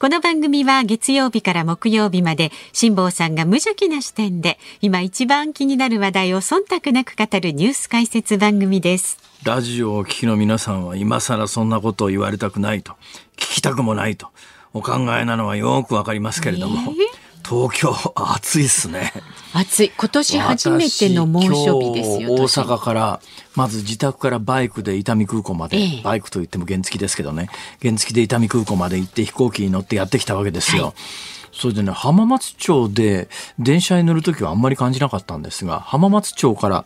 この番組は月曜日から木曜日まで辛坊さんが無邪気な視点で今一番気になる話題を忖度なく語るニュース解説番組です。ラジオを聞きの皆さんは今更そんなことを言われたくないと聞きたくもないと。お考えなのはよくわかりますけれども、えー？東京 暑いっすね。暑い。今年初めての猛暑日ですよ大阪からまず自宅からバイクで伊丹空港まで、ええ、バイクといっても原付ですけどね。原付で伊丹空港まで行って飛行機に乗ってやってきたわけですよ、はい。それでね、浜松町で電車に乗るときはあんまり感じなかったんですが、浜松町から、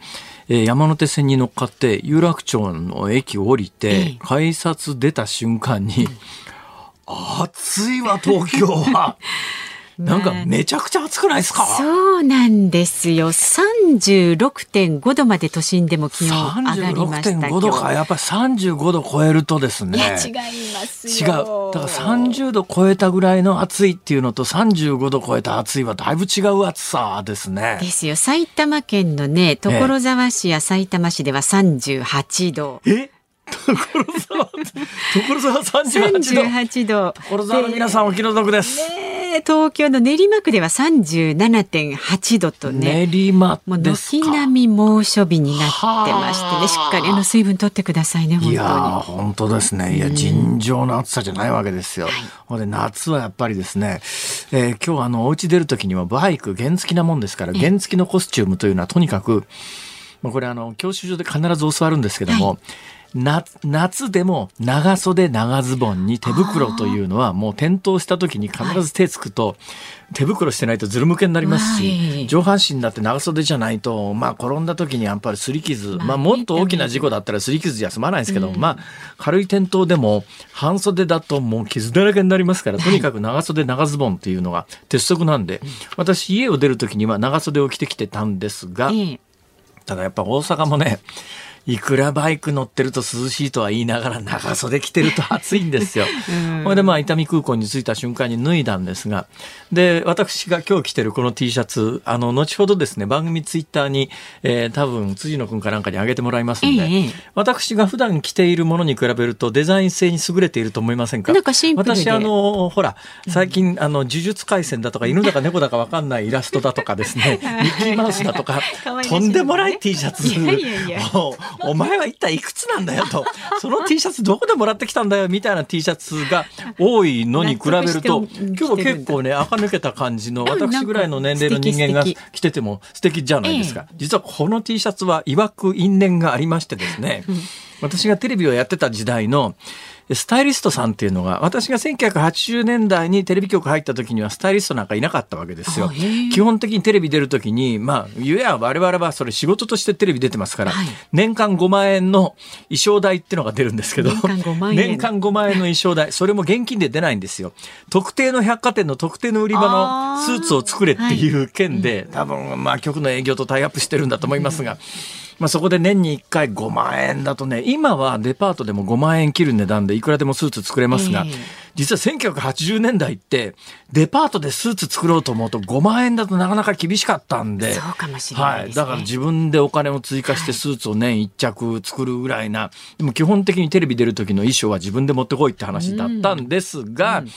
えー、山手線に乗っかって有楽町の駅を降りて、改札出た瞬間に、暑いわ、東京は。なんかめちゃくちゃ暑くないですか、そうなんですよ。36.5度まで都心でも気温上がりました36.5度か。やっぱり35度超えるとですね。違います違う。だから30度超えたぐらいの暑いっていうのと35度超えた暑いはだいぶ違う暑さですね。ですよ。埼玉県のね、所沢市や埼玉市では38度。え？所沢、所沢38度。38度。所沢の皆さんお気の毒です。ね東京の練馬区では37.8度とね練馬もう軒並み猛暑日になってましてねしっかりあの水分取ってくださいね本当に。いや本当ですね。いや尋常な暑さじゃないわけですよ、うん、で夏はやっぱりですね、えー、今日あのお家出る時にはバイク原付なもんですから原付のコスチュームというのはとにかくこれあの教習所で必ず教わるんですけども、はい夏でも長袖長ズボンに手袋というのはもう転倒した時に必ず手つくと手袋してないとずるむけになりますし、上半身だって長袖じゃないと、まあ転んだ時にやっぱり擦り傷、まあもっと大きな事故だったら擦り傷じゃ済まないですけど、まあ軽い転倒でも半袖だともう傷だらけになりますから、とにかく長袖長ズボンっていうのが鉄則なんで、私家を出る時には長袖を着てきてたんですが、ただやっぱ大阪もね、いくらバイク乗ってると涼しいとは言いながら長袖着てると暑いんですよ。ほ、うん。でまあ伊丹空港に着いた瞬間に脱いだんですが、で、私が今日着てるこの T シャツ、あの、後ほどですね、番組ツイッターに、えー、多分辻野くんかなんかに上げてもらいますんで、ええ、私が普段着ているものに比べるとデザイン性に優れていると思いませんか？なんかシンプル私あの、ほら、最近、あの、呪術廻戦だとか犬だか猫だかわかんないイラストだとかですね、ミッキーマウスだとか、とんでもない T シャツ。いやいやいやお前は一体いくつなんだよと、その T シャツどこでもらってきたんだよみたいな T シャツが多いのに比べると、今日は結構ね、垢抜けた感じの私ぐらいの年齢の人間が着てても素敵じゃないですか。実はこの T シャツは曰く因縁がありましてですね、私がテレビをやってた時代の、スタイリストさんっていうのが、私が1980年代にテレビ局入った時にはスタイリストなんかいなかったわけですよ。基本的にテレビ出る時に、まあ、ゆや我々はそれ仕事としてテレビ出てますから、はい、年間5万円の衣装代っていうのが出るんですけど、年間5万円。年間5万円の衣装代、それも現金で出ないんですよ。特定の百貨店の特定の売り場のスーツを作れっていう件で、はい、多分、まあ、局の営業とタイアップしてるんだと思いますが、まあ、そこで年に1回5万円だとね、今はデパートでも5万円切る値段でいくらでもスーツ作れますが、えー、実は1980年代ってデパートでスーツ作ろうと思うと5万円だとなかなか厳しかったんで、そうかもしれない、ね、はい。だから自分でお金を追加してスーツを年1着作るぐらいな、でも基本的にテレビ出る時の衣装は自分で持ってこいって話だったんですが、うん。うん。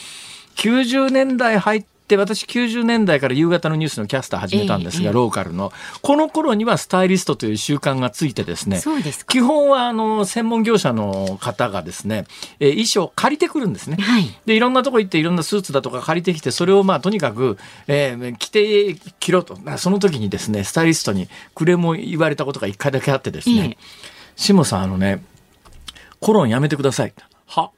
90年代入っで、私90年代から夕方のニュースのキャスター始めたんですが、えー、ローカルの。この頃にはスタイリストという習慣がついてですね、す基本はあの、専門業者の方がですね、えー、衣装借りてくるんですね。はい、で、いろんなとこ行っていろんなスーツだとか借りてきて、それをまあとにかく、えー、着て、着ろと。その時にですね、スタイリストにクレームを言われたことが一回だけあってですね、しもさんあのね、コロンやめてください。は？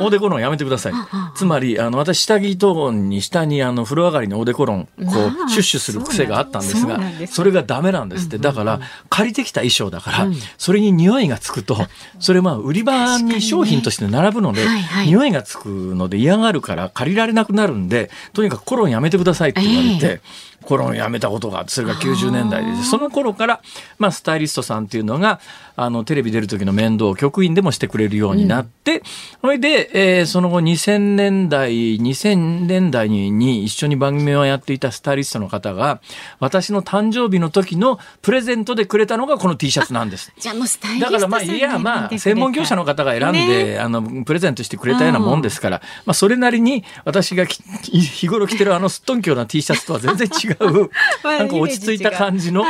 オー。デコロンやめてください。つまり、あの、私、下着等に下に、あの、風呂上がりにオーデコロン、こう、シュッシュする癖があったんですが、それがダメなんですって。だから、借りてきた衣装だから、それに匂いがつくと、それまあ、売り場に商品として並ぶので、匂いがつくので嫌がるから借りられなくなるんで、とにかくコロンやめてくださいって言われて、頃に辞めたことがそれが90年代でその頃から、まあ、スタイリストさんっていうのがあのテレビ出る時の面倒を局員でもしてくれるようになって、そ、れ、で、えー、その後2000年代2000年代に一緒に番組をやっていたスタイリストの方が私の誕生日の時のプレゼントでくれたのがこの T シャツなんです。じゃもうスタイリストだからまあいやまあ専門業者の方が選んで、ね、あのプレゼントしてくれたようなもんですから、まあそれなりに私が日頃着てるあのすっとんきょうな T シャツとは全然違う なんか落ち着いた感じの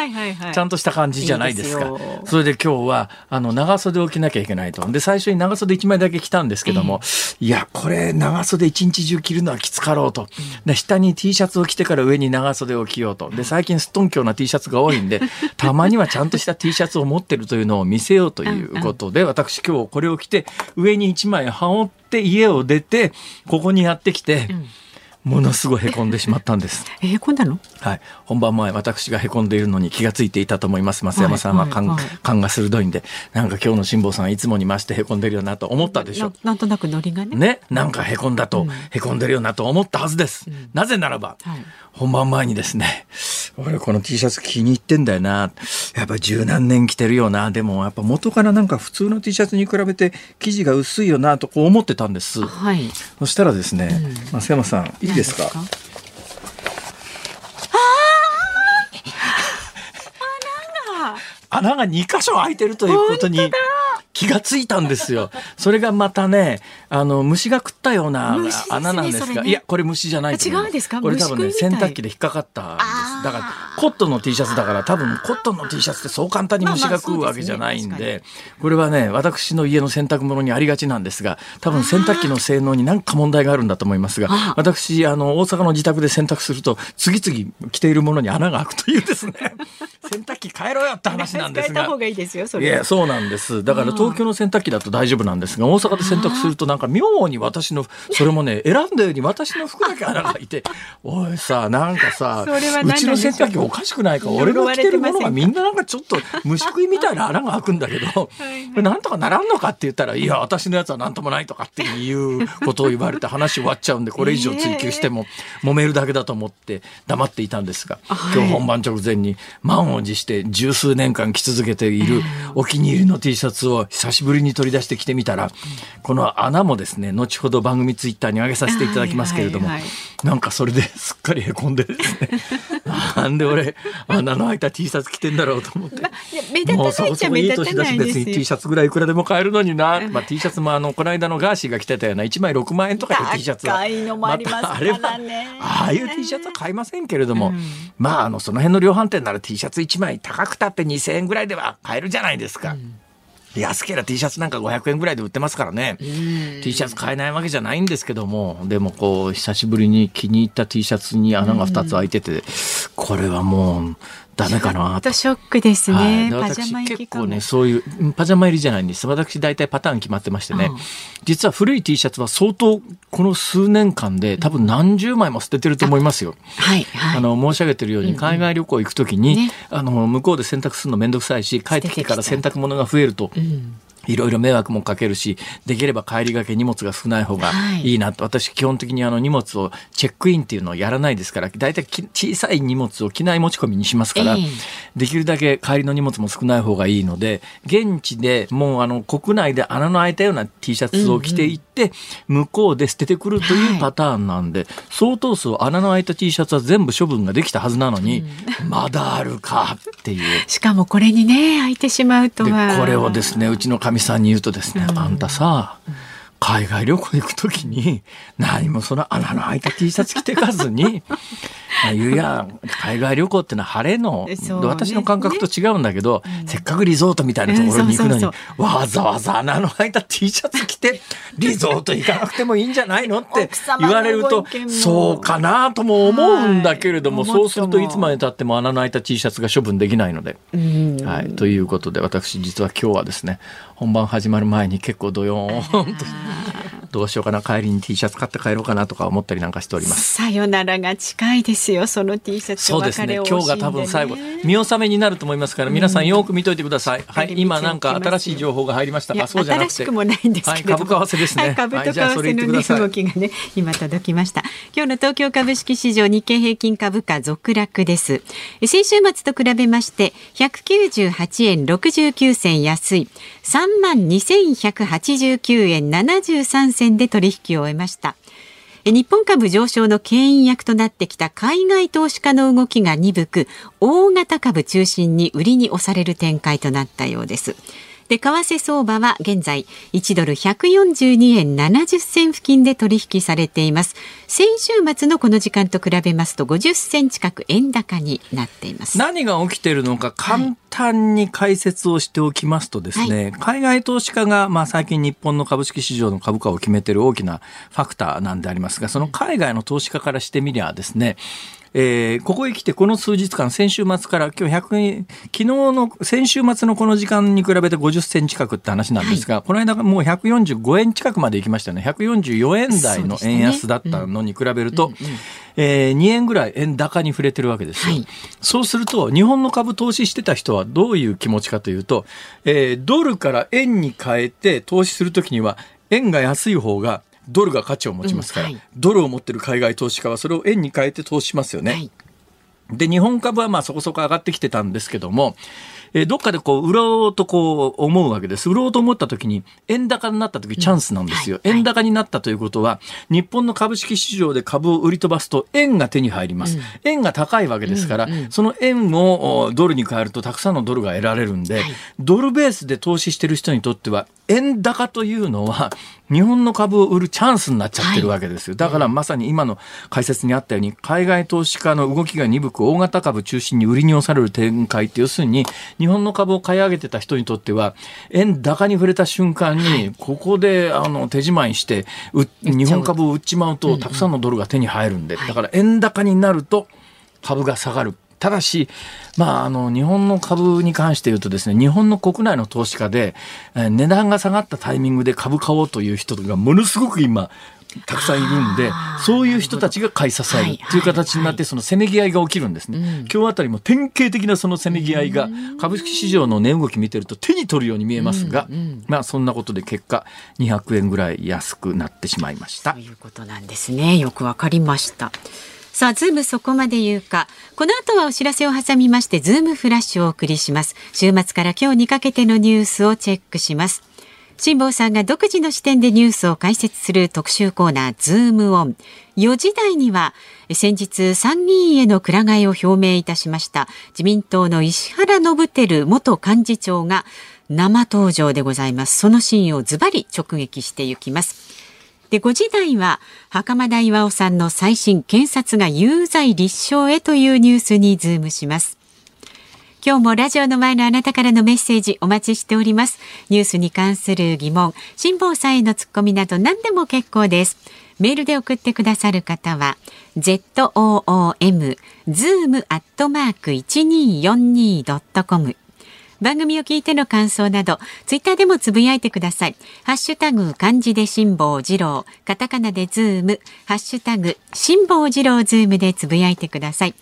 ちゃんとした感じじゃないですか。それで今日ははあの長袖を着なきゃいけないと。で最初に長袖1枚だけ着たんですけども、えー、いやこれ長袖一日中着るのはきつかろうと。で下に T シャツを着てから上に長袖を着ようと。で最近すっとんきょうな T シャツが多いんで たまにはちゃんとした T シャツを持ってるというのを見せようということで私今日これを着て上に1枚羽織って家を出てここにやってきて。うんものすごいへこんでしまったんです。へこんだの？はい。本番前、私がへこんでいるのに気がついていたと思います。増山さんは勘、はいはい、勘が鋭いんで、なんか今日の辛坊さんいつもに増してへこんでるよなと思ったでしょう。なんとなくノリがね。ね。なんかへこんだと、うん、へこんでるよなと思ったはずです。うん、なぜならば、はい、本番前にですね、俺この T シャツ気に入ってんだよな。やっぱ十何年着てるよな。でもやっぱ元からなんか普通の T シャツに比べて生地が薄いよなとこう思ってたんです。はい。そしたらですね、うん、増山さん、いいですか？穴が2箇所開いてるということに気がついたんですよ。それがまたね、あの虫が食ったような穴なんですが、ね、いやこれ虫じゃない違うんですか？これ多分ね洗濯機で引っかかったんです。だからコットンの T シャツだから多分コットンの T シャツってそう簡単に虫が食うわけじゃないんで、これはね私の家の洗濯物にありがちなんですが、多分洗濯機の性能に何か問題があるんだと思いますが、私あの大阪の自宅で洗濯すると次々着ているものに穴が開くというですね。洗濯機変えろよって話なんですが。いやそうなんです。だから東京の洗濯機だと大丈夫なんですが大阪で洗濯するとなんか妙に私のそれもね選んだように私の服だけ穴が開いておいさなんかさう？ちの洗濯機おかしくないか俺の着てるものがみんななんかちょっと虫食いみたいな穴が開くんだけどなんとかならんのかって言ったらいや私のやつは何ともないとかっていうことを言われて話終わっちゃうんでこれ以上追求しても揉めるだけだと思って黙っていたんですが今日本番直前に満を持して十数年間着続けているお気に入りの T シャツを久しぶりに取り出してきてみたら、この穴もですね、後ほど番組ツイッターに上げさせていただきますけれども、なんかそれですっかりへこんでですね、なんで俺、穴の開いた T シャツ着てんだろうと思って。ま目立たないっちゃ目立たない別に T シャツぐらいいくらでも買えるのにな。まあ T シャツもあの、この間のガーシーが着てたような1枚6万円とかいう T シャツは。高いのもありますからね。ああいう T シャツは買いませんけれども、うん、まああの、その辺の量販店なら T シャツ1枚高くたって2000円ぐらいでは買えるじゃないですか。うん安ければ T シャツなんか500円ぐらいで売ってますからね。T シャツ買えないわけじゃないんですけども。でもこう久しぶりに気に入った T シャツに穴が2つ開いてて。これはもうダメかなと。ショックですね。はい、私結構ね、そういうパジャマ入りじゃないんです。私大体パターン決まってましてね。実は古い T シャツは相当この数年間で多分何十枚も捨ててると思いますよ。はい、はい、あの申し上げてるように海外旅行行くときに、うんうんね、あの向こうで洗濯するの面倒くさいし、帰ってきてから洗濯物が増えると。うんいろいろ迷惑もかけるし、できれば帰りがけ荷物が少ない方がい。いなと、はい、私基本的にあの荷物をチェックインっていうのをやらないですから、だいたい小さい荷物を機内持ち込みにしますから、えー、できるだけ帰りの荷物も少ない方がいいので、現地でもうあの国内で穴の開いたような T シャツを着ていって、向こうで捨ててくるというパターンなんで、はい、相当数穴の開いた T シャツは全部処分ができたはずなのに、うん、まだあるかっていう。しかもこれにね、開いてしまうとは。これをですね、うちのかみさんに言うとですね、ね、あんたさ、海外旅行行く時に何もその穴の開いた T シャツ着てかずに言うや海外旅行ってのは晴れの、ね、私の感覚と違うんだけど、ね、せっかくリゾートみたいなところに行くのに、わざわざ穴の開いた T シャツ着てリゾート行かなくてもいいんじゃないのって言われるとそうかなとも思うんだけれども、はい、そうするといつまでたっても穴の開いた T シャツが処分できないので。はい、ということで私実は今日はですね本番始まる前に結構ドヨーンと どうしようかな帰りに T シャツ買って帰ろうかなとか思ったりなんかしております。さよならが近いですよその T シャツそうですね。今日が多分最後見納めになると思いますから皆さんよく見といてください、うん、はい今なんか新しい情報が入りました。あそうじゃなくて。もないんですはい、株為替ですね、はい、株と為替の、ね、動きがね今届きました。今日の東京株式市場日経平均株価続落です。先週末と比べまして198円69銭安い。3万2189円73銭で取引を終えました。日本株上昇の牽引役となってきた海外投資家の動きが鈍く大型株中心に売りに押される展開となったようです。で為替相場は現在1ドル142円70銭付近で取引されています。先週末のこの時間と比べますと50銭近く円高になっています。何が起きているのか簡単に解説をしておきますとですね、はい、海外投資家がまあ最近日本の株式市場の株価を決めている大きなファクターなんでありますがその海外の投資家からしてみりゃですねえー、ここへ来てこの数日間、先週末から今日100昨日の、先週末のこの時間に比べて50銭近くって話なんですが、はい、この間もう145円近くまで行きましたね。144円台の円安だったのに比べると、えー、2円ぐらい円高に触れてるわけですよ、はい、そうすると、日本の株投資してた人はどういう気持ちかというと、えー、ドルから円に変えて投資するときには、円が安い方がドルが価値を持ちますから、うんはい、ドルを持ってる海外投資家はそれを円に変えて投資しますよね。はい、で、日本株はまあそこそこ上がってきてたんですけども、えー、どっかでこう売ろうとこう思うわけです。売ろうと思った時に円高になった時チャンスなんですよ。うんはい、円高になったということは日本の株式市場で株を売り飛ばすと円が手に入ります。うん、円が高いわけですから、うんうん、その円をドルに変えるとたくさんのドルが得られるんで、はい、ドルベースで投資してる人にとっては円高というのは日本の株を売るチャンスになっちゃってるわけですよ。だからまさに今の解説にあったように海外投資家の動きが鈍く大型株中心に売りに押される展開って要するに日本の株を買い上げてた人にとっては円高に触れた瞬間にここであの手仕舞いして日本株を売っちまうとたくさんのドルが手に入るんでだから円高になると株が下がる。ただし、まあ、あの、日本の株に関して言うとですね、日本の国内の投資家で、え値段が下がったタイミングで株買おうという人がものすごく今、たくさんいるんで、そういう人たちが買い支えるっていう形になって、そのせめぎ合いが起きるんですね。今日あたりも典型的なそのせめぎ合いが、株式市場の値動き見てると手に取るように見えますが、まあそんなことで結果、200円ぐらい安くなってしまいました。ということなんですね。よくわかりました。さあ、ズームそこまで言うか。この後はお知らせを挟みまして、ズームフラッシュをお送りします。週末から今日にかけてのニュースをチェックします。辛坊さんが独自の視点でニュースを解説する特集コーナー、ズームオン。4時台には、先日参議院へのくら替えを表明いたしました自民党の石原伸晃元幹事長が生登場でございます。その真意をズバリ直撃していきます。で5時台は袴田巌さんの再審検察が有罪立証へというニュースにズームします。今日もラジオの前のあなたからのメッセージお待ちしております。ニュースに関する疑問辛坊さんへのツッコミなど何でも結構です。メールで送ってくださる方は zoom zoom アットマーク 1242.com 番組を聞いての感想など、ツイッターでもつぶやいてください。ハッシュタグ、漢字で辛坊治郎、カタカナでズーム、ハッシュタグ、辛坊治郎ズームでつぶやいてください。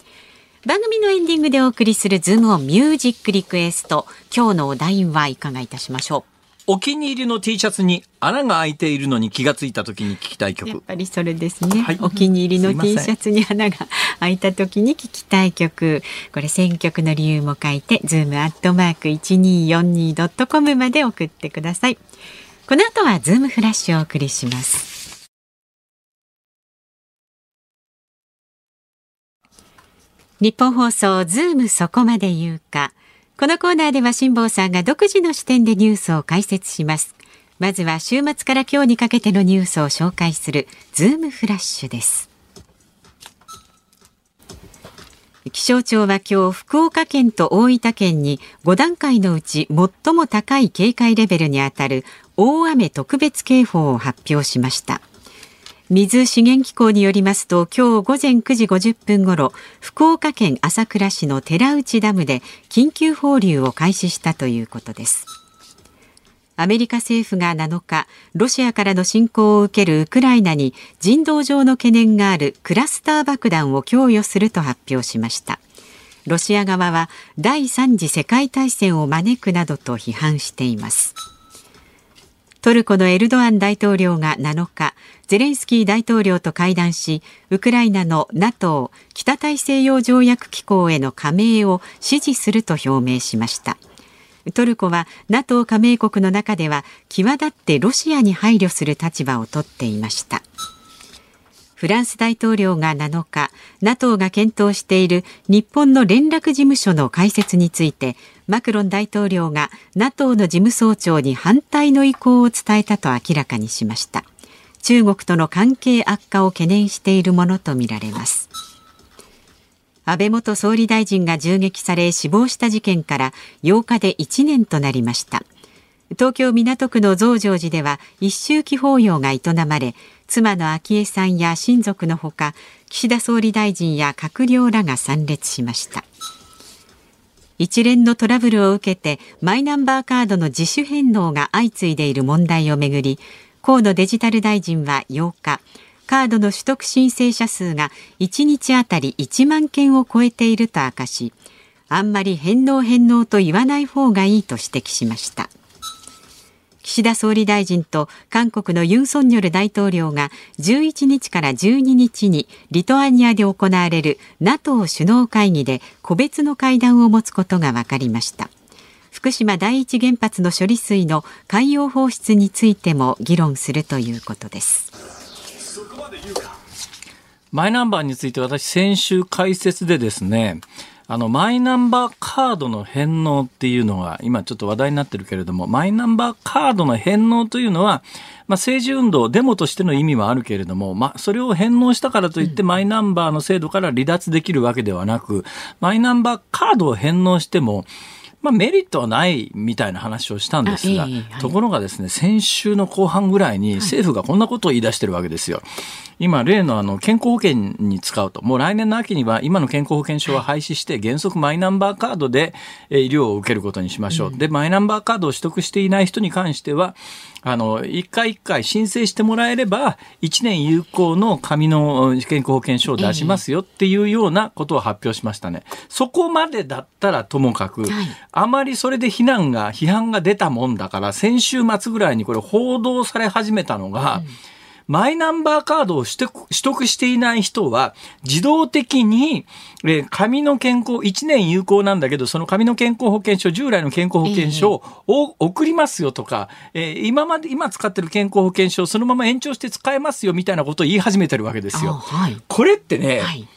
番組のエンディングでお送りするズームオンミュージックリクエスト。今日のお題はいかがいたしましょうお気に入りの T シャツに穴が開いているのに気がついた時に聞きたい曲。やっぱりそれですね、はい、お気に入りの T シャツに穴が開いた時に聞きたい曲。これ選曲の理由も書いてズームアットマーク 1242.com まで送ってください。この後はズームフラッシュをお送りします。ニッポン放送ズームそこまで言うかこのコーナーでは辛坊さんが独自の視点でニュースを解説します。まずは週末から今日にかけてのニュースを紹介するズームフラッシュです。気象庁は今日福岡県と大分県に5段階のうち最も高い警戒レベルにあたる大雨特別警報を発表しました。水資源機構によりますと今日午前9時50分ごろ福岡県朝倉市の寺内ダムで緊急放流を開始したということですアメリカ政府が7日、ロシアからの侵攻を受けるウクライナに人道上の懸念があるクラスター爆弾を供与すると発表しました。ロシア側は第三次世界大戦を招くなどと批判しています。トルコのエルドアン大統領が7日、ゼレンスキー大統領と会談し、ウクライナの NATO= 北大西洋条約機構への加盟を支持すると表明しました。トルコは NATO 加盟国の中では際立ってロシアに配慮する立場をとっていましたフランス大統領が7日 NATO が検討している日本の連絡事務所の開設についてマクロン大統領が NATO の事務総長に反対の意向を伝えたと明らかにしました中国との関係悪化を懸念しているものとみられます。安倍元総理大臣が銃撃され死亡した事件から8日で1年となりました。東京港区の増上寺では一周忌法要が営まれ妻の昭恵さんや親族のほか岸田総理大臣や閣僚らが参列しました。一連のトラブルを受けてマイナンバーカードの自主返納が相次いでいる問題をめぐり河野デジタル大臣は8日カードの取得申請者数が1日あたり1万件を超えていると明かしあんまり返納返納と言わない方がいいと指摘しました。岸田総理大臣と韓国のユン・ソンニョル大統領が11日から12日にリトアニアで行われる NATO 首脳会議で個別の会談を持つことが分かりました。福島第一原発の処理水の海洋放出についても議論するということです。マイナンバーについて私先週解説でですね、あの、マイナンバーカードの返納っていうのが、今ちょっと話題になってるけれども、マイナンバーカードの返納というのは、まあ、政治運動、デモとしての意味はあるけれども、まあ、それを返納したからといって、マイナンバーの制度から離脱できるわけではなく、マイナンバーカードを返納しても、まあ、メリットはないみたいな話をしたんですが、ところがですね、先週の後半ぐらいに政府がこんなことを言い出してるわけですよ。今、例のあの健康保険に使うと、もう来年の秋には今の健康保険証は廃止して、原則マイナンバーカードで医療を受けることにしましょう。で、マイナンバーカードを取得していない人に関しては、あの、一回一回申請してもらえれば、一年有効の紙の健康保険証を出しますよっていうようなことを発表しましたね。そこまでだったらともかく、あまりそれで非難が、批判が出たもんだから、先週末ぐらいにこれ報道され始めたのが、うんマイナンバーカードを取得していない人は、自動的に、えー、紙の健康、1年有効なんだけど、その紙の健康保険証、従来の健康保険証を送りますよとか、えー、今まで、今使ってる健康保険証、そのまま延長して使えますよみたいなことを言い始めてるわけですよ。はい、これってね、はい、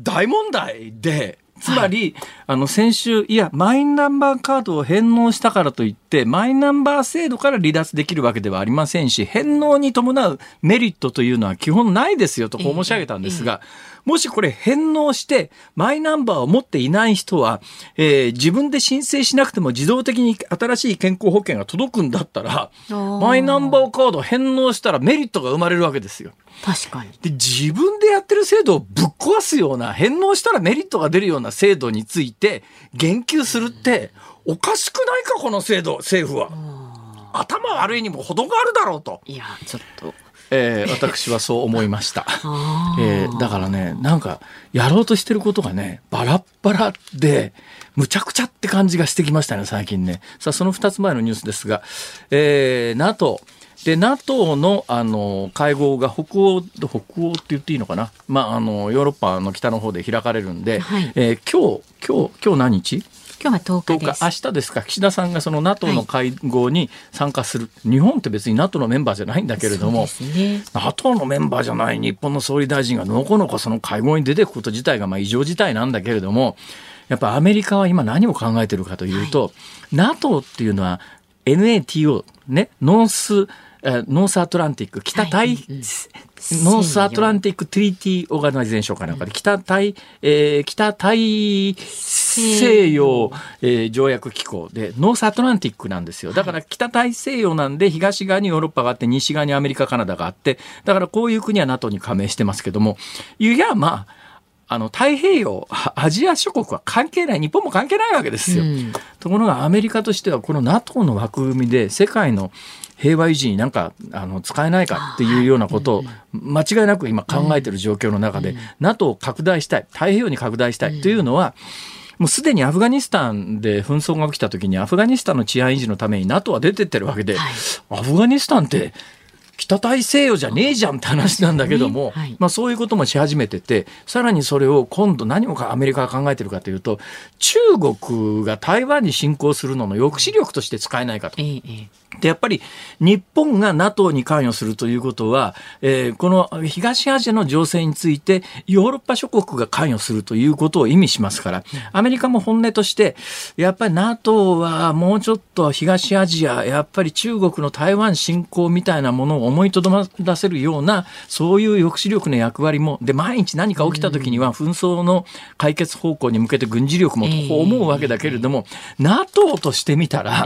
大問題で、つまり、はい、あの先週、いや、マイナンバーカードを返納したからといって、マイナンバー制度から離脱できるわけではありませんし、返納に伴うメリットというのは基本ないですよとこう申し上げたんですが、えーえーもしこれ返納してマイナンバーを持っていない人は、えー、自分で申請しなくても自動的に新しい健康保険が届くんだったら、マイナンバーカード返納したらメリットが生まれるわけですよ。確かに。で、自分でやってる制度をぶっ壊すような、返納したらメリットが出るような制度について言及するって、おかしくないか、この制度、政府は。頭悪いにも程があるだろうと。いや、ちょっと。えー、私はそう思いました、えー、だからねなんかやろうとしてることがねバラッバラでむちゃくちゃって感じがしてきましたね最近ね。さあその2つ前のニュースですが、えー、NATO で NATO のあの会合が北欧北欧って言っていいのかな、まあ、あのヨーロッパの北の方で開かれるんで、はい、えー、今日今日今日何日？今日は10日です。明日ですか、岸田さんがその NATO の会合に参加する、はい、日本って別に NATO のメンバーじゃないんだけれども、ね、NATO のメンバーじゃない日本の総理大臣がのこのこその会合に出てくこと自体がまあ異常事態なんだけれども、やっぱアメリカは今何を考えてるかというと、はい、NATO っていうのは NATO、ね、 North、North Atlantic、北太、はい。うん North Atlantic Treaty Organization かなんかで、北太、えー、北大西洋、えー、条約機構で、 North Atlantic なんですよ。だから北大西洋なんで、東側にヨーロッパがあって、西側にアメリカ、カナダがあって、だからこういう国は NATO に加盟してますけども、いや、まあ、あの太平洋アジア諸国は関係ない日本も関係ないわけですよ。うん、ところがアメリカとしてはこの NATO の枠組みで世界の平和維持になんかあの使えないかっていうようなことを間違いなく今考えている状況の中で、NATO を拡大したい太平洋に拡大したいというのは、もうすでにアフガニスタンで紛争が起きた時にアフガニスタンの治安維持のために NATO は出てってるわけで、はい、アフガニスタンって北大西洋じゃねえじゃんって話なんだけども、はい、まあ、そういうこともし始めててさらにそれを今度何もかアメリカが考えてるかというと中国が台湾に侵攻するのの抑止力として使えないかと。ええで、やっぱり日本が NATO に関与するということは、えー、この東アジアの情勢についてヨーロッパ諸国が関与するということを意味しますから、アメリカも本音として、やっぱり NATO はもうちょっと東アジア、やっぱり中国の台湾侵攻みたいなものを思いとどまらせるような、そういう抑止力の役割も、で、毎日何か起きた時には紛争の解決方向に向けて軍事力もと思うわけだけれども、NATO としてみたら、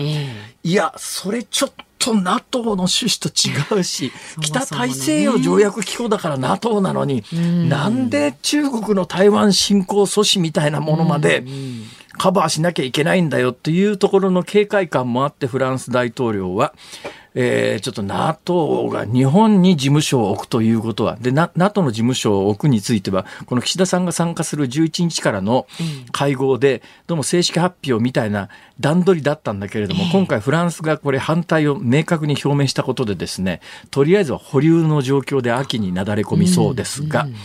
いや、それちょっと NATO の趣旨と違うし、北大西洋条約機構だから NATO なのに、なんで中国の台湾侵攻阻止みたいなものまでカバーしなきゃいけないんだよっていうところの警戒感もあってフランス大統領は、えー、ちょっと NATO が日本に事務所を置くということは、で、NATO の事務所を置くについては、この岸田さんが参加する11日からの会合で、どうも正式発表みたいな段取りだったんだけれども、今回フランスがこれ反対を明確に表明したことでですね、とりあえずは保留の状況で秋になだれ込みそうですが、うんうん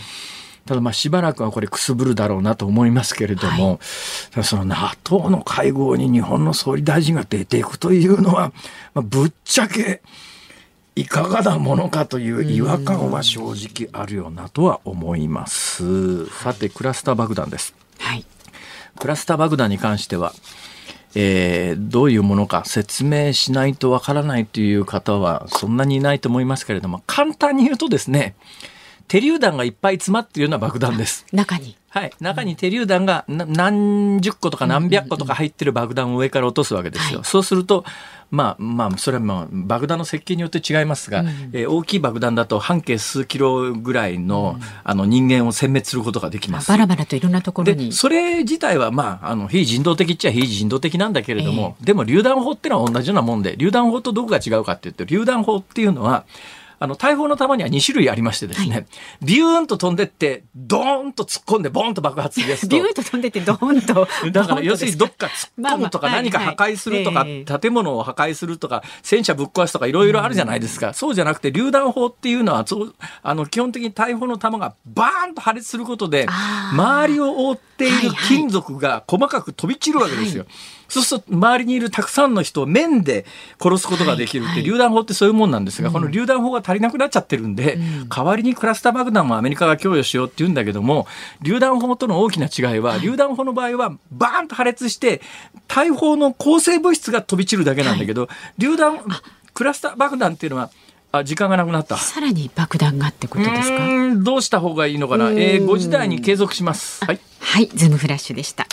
ただまあしばらくはこれくすぶるだろうなと思いますけれども、はい、その NATO の会合に日本の総理大臣が出ていくというのは、まあ、ぶっちゃけいかがなものかという違和感は正直あるよなとは思います。さてクラスター爆弾です。はい、クラスター爆弾に関してはえー、どういうものか説明しないとわからないという方はそんなにいないと思いますけれども簡単に言うとですね手榴弾がいっぱい詰まっているような爆弾です。中に？はい。中に手榴弾が何十個とか何百個とか入ってる爆弾を上から落とすわけですよ。そうすると、まあまあ、それはまあ、爆弾の設計によって違いますが、うん、えー、大きい爆弾だと半径数キロぐらいの,、あの人間を殲滅することができます。バラバラといろんなところに。それ自体はまあ、あの、非人道的っちゃ非人道的なんだけれども、えー、でも榴弾砲っていうのは同じようなもんで、榴弾砲とどこが違うかって言って、榴弾砲っていうのは、あの、大砲の弾には2種類ありましてですね、はい、ビューンと飛んでって、ドーンと突っ込んで、ボーンと爆発するやつと。ビューンと飛んでって、ドーンと。だから、要するにどっか突っ込むとか、何か破壊するとか、建物を破壊するとか、戦車ぶっ壊すとか、いろいろあるじゃないですか。そうじゃなくて、榴弾砲っていうのは、あの、基本的に大砲の弾がバーンと破裂することで、周りを覆っている金属が細かく飛び散るわけですよ。はいはいそうすると周りにいるたくさんの人を面で殺すことができるって、榴弾砲ってそういうもんなんですが、この榴弾砲が足りなくなっちゃってるんで、代わりにクラスター爆弾をアメリカが供与しようって言うんだけども、榴弾砲との大きな違いは、榴弾砲の場合はバーンと破裂して、大砲の抗生物質が飛び散るだけなんだけど、榴弾、クラスター爆弾っていうのは、あ時間がなくなった。さらに爆弾がってことですか？どうした方がいいのかな、えー、5時台に継続します。はい、はい、ズームフラッシュでした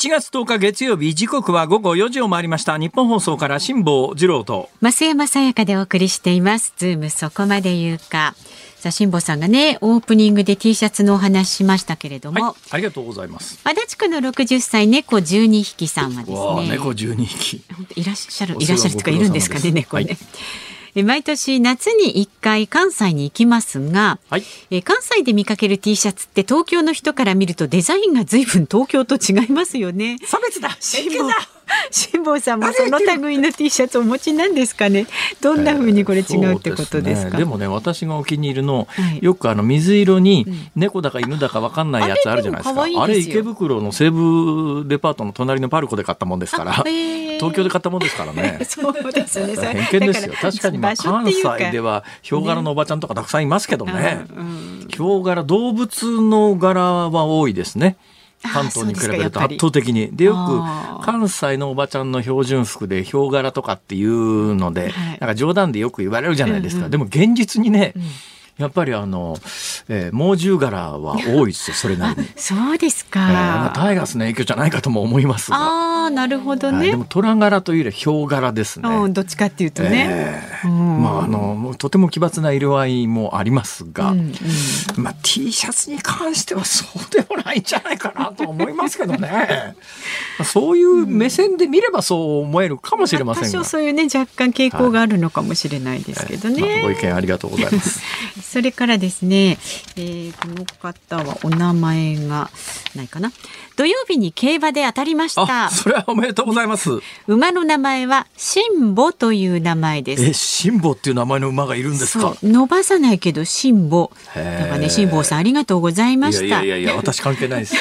7月10日月曜日時刻は午後4時を回りました。日本放送から辛坊治郎と。増山さやかでお送りしています。ズームそこまで言うか。さあ辛坊さんがねオープニングで T シャツのお話しましたけれども、はい、ありがとうございます。足立区の60歳猫12匹さんはですね。猫12匹。いらっしゃるいらっしゃるとかいるんですかね猫ね、はい毎年夏に1回関西に行きますが、はい、え関西で見かける T シャツって東京の人から見るとデザインが随分東京と違いますよね。差別だ。偏見だ辛坊さんもその類の T シャツお持ちなんですかね。どんな風にこれ違うってことですか？えー、でね、でもね、私がお気に入りの、はい、よくあの水色に猫だか犬だかわかんないやつあるじゃないですか。あれ池袋の西武デパートの隣のパルコで買ったもんですから。東京で買ったもんですからね。そうですね。偏見ですよ。確かにまあ関西ではヒョウ柄のおばちゃんとかたくさんいますけどね。ねうん、ヒョウ柄動物の柄は多いですね。関東に比べると圧倒的に。で、よく関西のおばちゃんの標準服でヒョウ柄とかっていうので、はい、なんか冗談でよく言われるじゃないですか。でも現実にね、うんやっぱりあの、えー、猛獣柄は多いですよ、それなりに。そうですか。えー、まあ、タイガースの影響じゃないかとも思いますが。ああ、なるほどね。でも虎柄というよりヒョウ柄ですね。どっちかっていうとね。えーまああのとても奇抜な色合いもありますが、うんうん、まあ T シャツに関してはそうでもないんじゃないかなと思いますけどね。そういう目線で見ればそう思えるかもしれませんが、多少そういうね若干傾向があるのかもしれないですけどね。はいまあ、ご意見ありがとうございます。それからですね、えー、この方はお名前がないかな。土曜日に競馬で当たりました。それはおめでとうございます。馬の名前は辛坊という名前です。え、辛坊っていう名前の馬がいるんですか？伸ばさないけど辛坊。だからね、辛坊さんありがとうございました。いやいやいや、私関係ないです。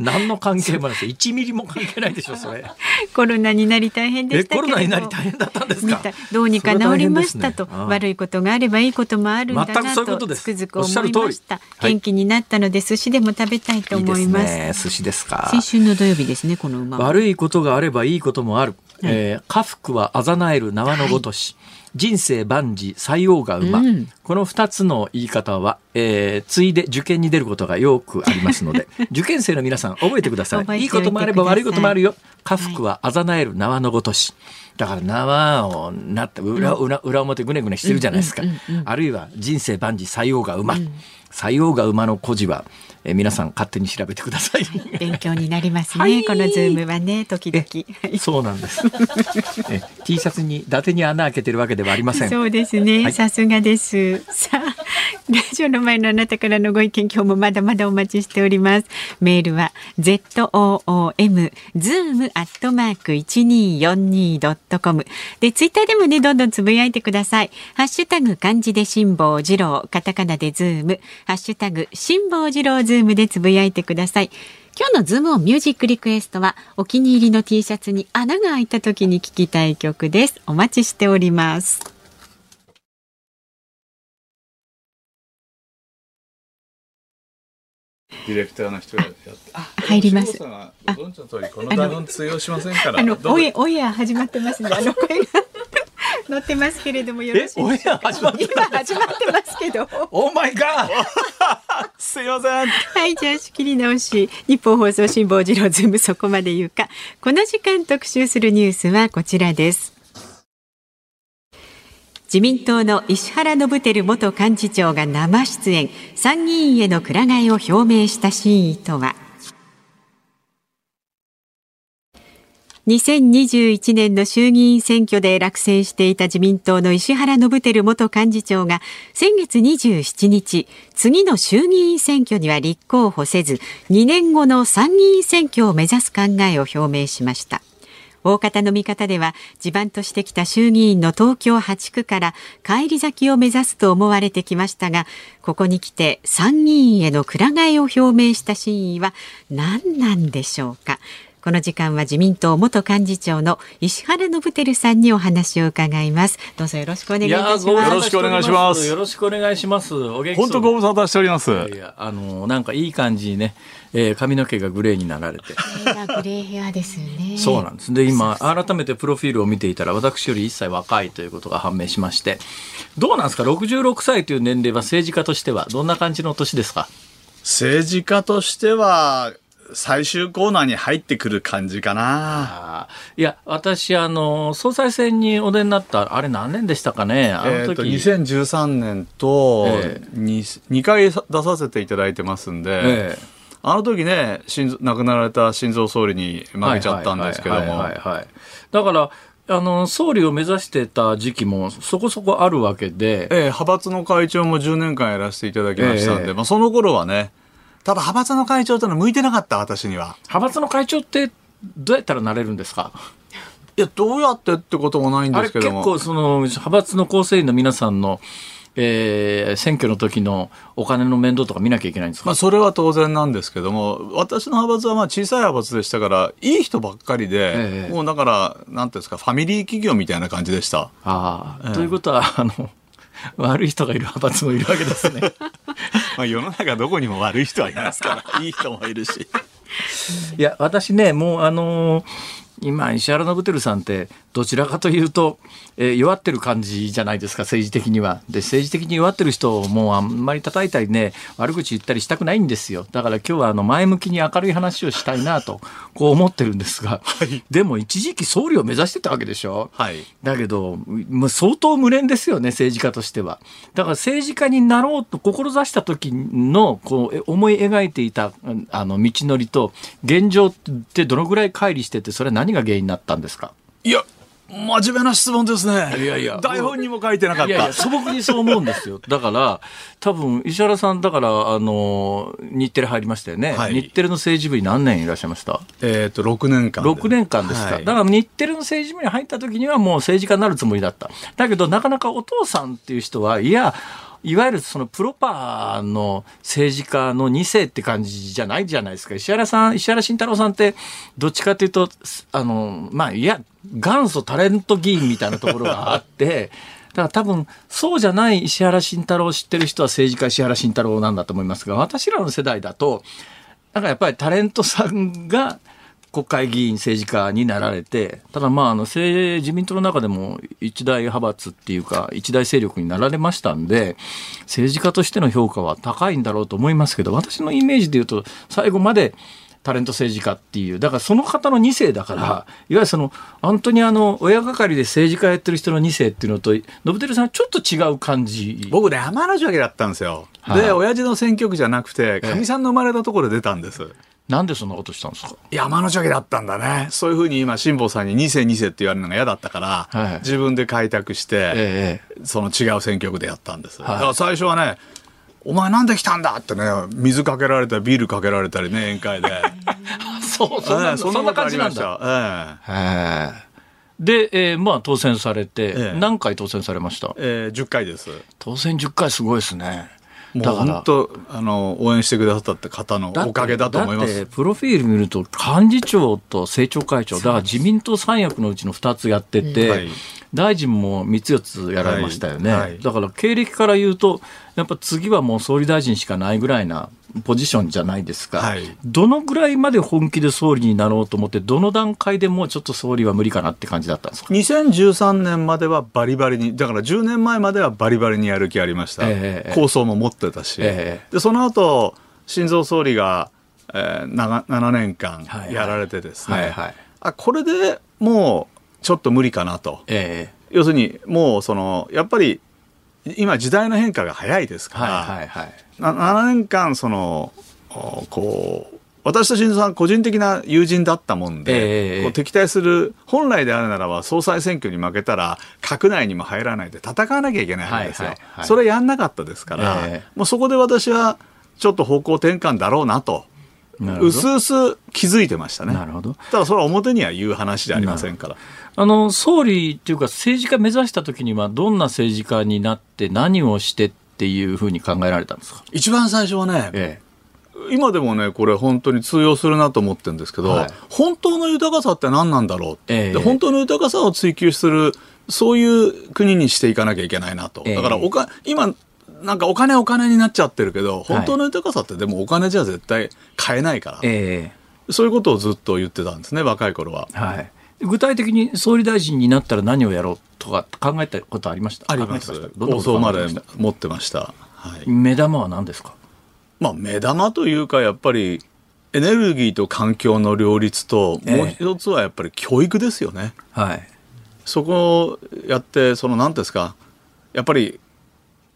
何の関係もないです。一ミリも関係ないでしょそれ。コロナになり大変でしたコロナになり大変だったんですか？どうにか治りましたと、ね、悪いことがあればいいこともあるんだなとつくづく思いました。元気になったので寿司でも食べたいと思います。いいね、寿司ですか。新春の土曜日ですねこの馬悪いことがあればいいこともある、はい、えー、家福はあざなえる縄のごとし、はい人生万事採用が馬、うん、この2つの言い方は、えー、ついで受験に出ることがよくありますので。受験生の皆さん覚えてください。いい。こともあれば悪いこともあるよ。家福はあざなえる縄のごとし、だから縄をなって裏裏裏表ぐねぐねしてるじゃないですか、あるいは人生万事採用が馬、うん、が馬の孤児はえー、皆さん勝手に調べてください。勉強になりますね。はい、このズームはね、時々。そうなんです。え T シャツに伊達に穴開けてるわけではありません。そうですね。さすがです。さあ、ラジオの前のあなたからのご意見、今日もまだまだお待ちしております。メールは z o o m zoom アットマーク一二四二ドットコムでツイッターでもねどんどんつぶやいてください。ハッシュタグ漢字で辛坊治郎、カタカナでズーム、ハッシュタグ辛坊治郎ズームでつぶやいてください。今日のズームオンミュージックリクエストはお気に入りの T シャツに穴が開いた時に聴きたい曲です。お待ちしております。ディレクターの人がやって。入ります。ご存知の通り、この台本通用しませんから。あの、オンエオンエア始まってますね。あの声が。乗ってますけれどもよろしいでしょうか？今始まってますけど。 Oh my god。すいません。はい、じゃあ仕切り直し。ニッポン放送辛坊治郎ズームそこまで言うか。この時間特集するニュースはこちらです。自民党の石原伸晃元幹事長が生出演参議院へのくら替えを表明した真意とは？2021年の衆議院選挙で落選していた自民党の石原伸晃元幹事長が先月27日次の衆議院選挙には立候補せず2年後の参議院選挙を目指す考えを表明しました。大方の見方では地盤としてきた衆議院の東京8区から返り咲きを目指すと思われてきましたがここに来て参議院へのくら替えを表明した真意は何なんでしょうか。この時間は自民党元幹事長の石原伸晃さんにお話を伺います。どうぞよろしくお願いいたします。よろしくお願いします。よろしくお願いします。お元気本当ご無沙汰しております。いやあのなんかいい感じにね、えー、髪の毛がグレーになられて。グレーヘアですね。そうなんです。で今改めてプロフィールを見ていたら私より一歳若いということが判明しまして、どうなんですか？66歳という年齢は政治家としてはどんな感じの年ですか？政治家としては最終コーナーに入ってくる感じかな。いや、私、あの、総裁選にお出になった、あれ何年でしたかね、あの時。えー、2013年と 2,、2回出させていただいてますんで、えーあの時ね、亡くなられた心臓総理に負けちゃったんですけども。だから、あの、総理を目指してた時期もそこそこあるわけで。ええ、派閥の会長も10年間やらせていただきましたんで、えまあその頃はね、ただ派閥の会長というのは向いてなかった私には。派閥の会長ってどうやったらなれるんですか？いやどうやってってこともないんですけども。結構その派閥の構成員の皆さんのえー、選挙の時のお金の面倒とか見なきゃいけないんですか、まあ、それは当然なんですけども私の派閥はまあ小さい派閥でしたからいい人ばっかりで、ええ、もうだからなんていうんですかファミリー企業みたいな感じでした。あええ、ということはあの悪い人がいる派閥もいるわけですね。まあ世の中どこにも悪い人はいますから、いい人もいるし。いや、私ね、もうあのー今石原伸晃さんってどちらかというと、えー、弱ってる感じじゃないですか、政治的には。で、政治的に弱ってる人をもうあんまり叩いたりね、悪口言ったりしたくないんですよ。だから今日はあの前向きに明るい話をしたいなと、こう思ってるんですが、はい、でも一時期総理を目指してたわけでしょ。はい、だけど、もう相当無念ですよね、政治家としては。だから政治家になろうと志した時のこう思い描いていたあの道のりと現状ってどのぐらい乖離してて、それは何が原因になったんですか？いや、真面目な質問ですね。いやいや。台本にも書いてなかった。いやいや素朴にそう思うんですよ。だから、多分、石原さん、だから、あの、日テレ入りましたよね。はい、日テレの政治部に何年いらっしゃいました？えっ、と、6年間。6年間ですか。はい、だから、日テレの政治部に入った時にはもう政治家になるつもりだった。だけど、なかなかお父さんっていう人は、いや、いわゆるそのプロパーの政治家の2世って感じじゃないじゃないですか。石原さん、石原慎太郎さんって、どっちかというと、あの、まあ、いや、元祖タレント議員みたいなところがあって、だから多分、そうじゃない石原慎太郎を知ってる人は政治家石原慎太郎なんだと思いますが、私らの世代だと、なんかやっぱりタレントさんが、国会議員、政治家になられて、ただまあ、あの、自民党の中でも一大派閥っていうか、一大勢力になられましたんで、政治家としての評価は高いんだろうと思いますけど、私のイメージで言うと、最後まで、タレント政治家っていう、だからその方の2世だから、いわゆるその、本当にあの、親がかりで政治家やってる人の2世っていうのと、信照さんちょっと違う感じ。僕ね、天のけだったんですよ。で、親父の選挙区じゃなくて、かみさんの生まれたところで出たんです。なんでそんなことしたんですか？山のけだったんだね。そういうふうに今、辛坊さんに2世2世って言われるのが嫌だったから、はい、自分で開拓して、ええ、その違う選挙区でやったんです。はい、だから最初はね、お前なんで来たんだってね、水かけられたり、ビールかけられたりね、宴会で。そう、そんな,、そんな感じなんだ。ええで、えー、まあ当選されて、ええ、何回当選されました、えー、10回です。当選10回すごいですね。もう本当あの応援してくださった方のおかげだと思います。プロフィール見ると幹事長と政調会長だから自民党三役のうちの2つやってて、はい、大臣も3つ4つやられましたよね、はい。はい、だから経歴から言うとやっぱ次はもう総理大臣しかないぐらいなポジションじゃないですか、はい、どのぐらいまで本気で総理になろうと思って、どの段階でもうちょっと総理は無理かなって感じだったんですか？2013年まではバリバリに、だから10年前まではバリバリにやる気ありました、えー、構想も持ってたし、えー、でその後新蔵総理が、えー、7, 年間やられてですね、はいはい、あこれでもうちょっと無理かなと。えー、要するにもうそのやっぱり今時代の変化が早いですから、はいはいはい、7年間そのこう私と新さん個人的な友人だったもんで、えー、こう敵対する本来であるならば総裁選挙に負けたら閣内にも入らないで戦わなきゃいけないんですよ、はいはいはい、それやんなかったですから、えー、もうそこで私はちょっと方向転換だろうなと。うすうす気づいてましたね。なるほど。ただそれは表には言う話でありませんから。あの、総理っていうか政治家目指した時にはどんな政治家になって何をしてっていうふうに考えられたんですか？一番最初はね、ええ、今でもね、これ本当に通用するなと思ってるんですけど、はい、本当の豊かさって何なんだろう、えで本当の豊かさを追求する、そういう国にしていかなきゃいけないなと。だからおか、今、なんかお金お金になっちゃってるけど、本当の豊かさってでもお金じゃ絶対買えないから、えそういうことをずっと言ってたんですね、若い頃は。はい。具体的に総理大臣になったら何をやろうとか考えたことありました？あります。構想まで持ってました、はい、目玉は何ですか？まあ目玉というかやっぱりエネルギーと環境の両立ともう一つはやっぱり教育ですよね、えー、はい、そこをやってその何ですか？やっぱり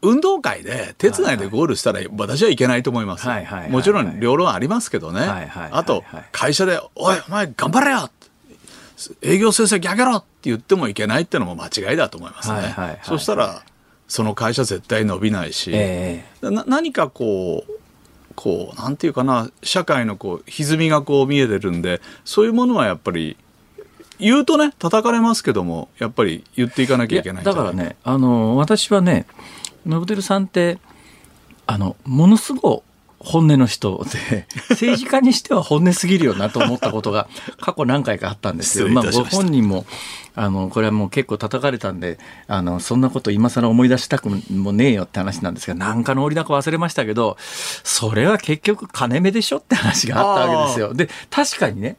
運動会で手つないでゴールしたら私はいけないと思います。もちろん両論ありますけどね。あと会社で「おいお前頑張れよ!」営業成績上げろって言ってもいけないってのも間違いだと思いますね。はいはいはいはい、そしたらその会社絶対伸びないし、えー、何かこうこうなんていうかな社会のこう歪みがこう見えてるんでそういうものはやっぱり言うとね叩かれますけどもやっぱり言っていかなきゃいけないだからねあの私はねノブテルさんってあのものすご本音の人で、政治家にしては本音すぎるよなと思ったことが過去何回かあったんですよ。まあ、ご本人も、あの、これはもう結構叩かれたんで、あの、そんなこと今更思い出したくもねえよって話なんですが、なんかの折だか忘れましたけど、それは結局金目でしょって話があったわけですよ。で、確かにね、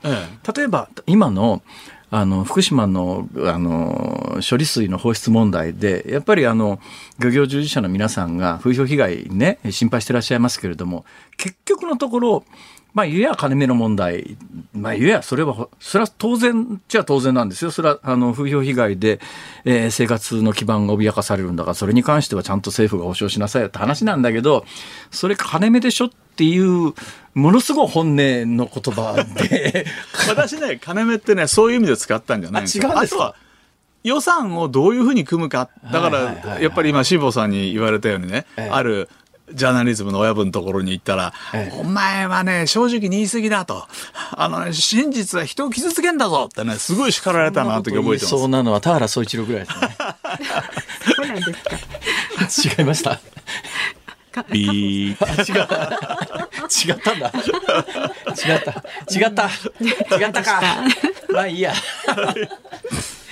例えば今の、あの福島のあの処理水の放出問題でやっぱりあの漁業従事者の皆さんが風評被害ね心配してらっしゃいますけれども結局のところまあ、ゆや金目の問題、まあ、ゆやそれは、それは当然じゃ当然なんですよ。それは、あの、風評被害で、えー、生活の基盤が脅かされるんだから、それに関してはちゃんと政府が保障しなさいって話なんだけど、それ金目でしょっていう、ものすごい本音の言葉で。私ね、金目ってね、そういう意味で使ったんじゃないんですよ。違うんですか？予算をどういうふうに組むか。だから、やっぱり今、辛坊さんに言われたようにね、ある、ジャーナリズムの親分のところに行ったら、ええ、お前はね、正直に言い過ぎだと。あのね、真実は人を傷つけんだぞってね、すごい叱られたなって覚えてます。そうなのは田原総一郎ぐらいですね。そうなんですか？違いました。ビー。違った。違ったんだ。違った。違った。違ったか。まあいいや。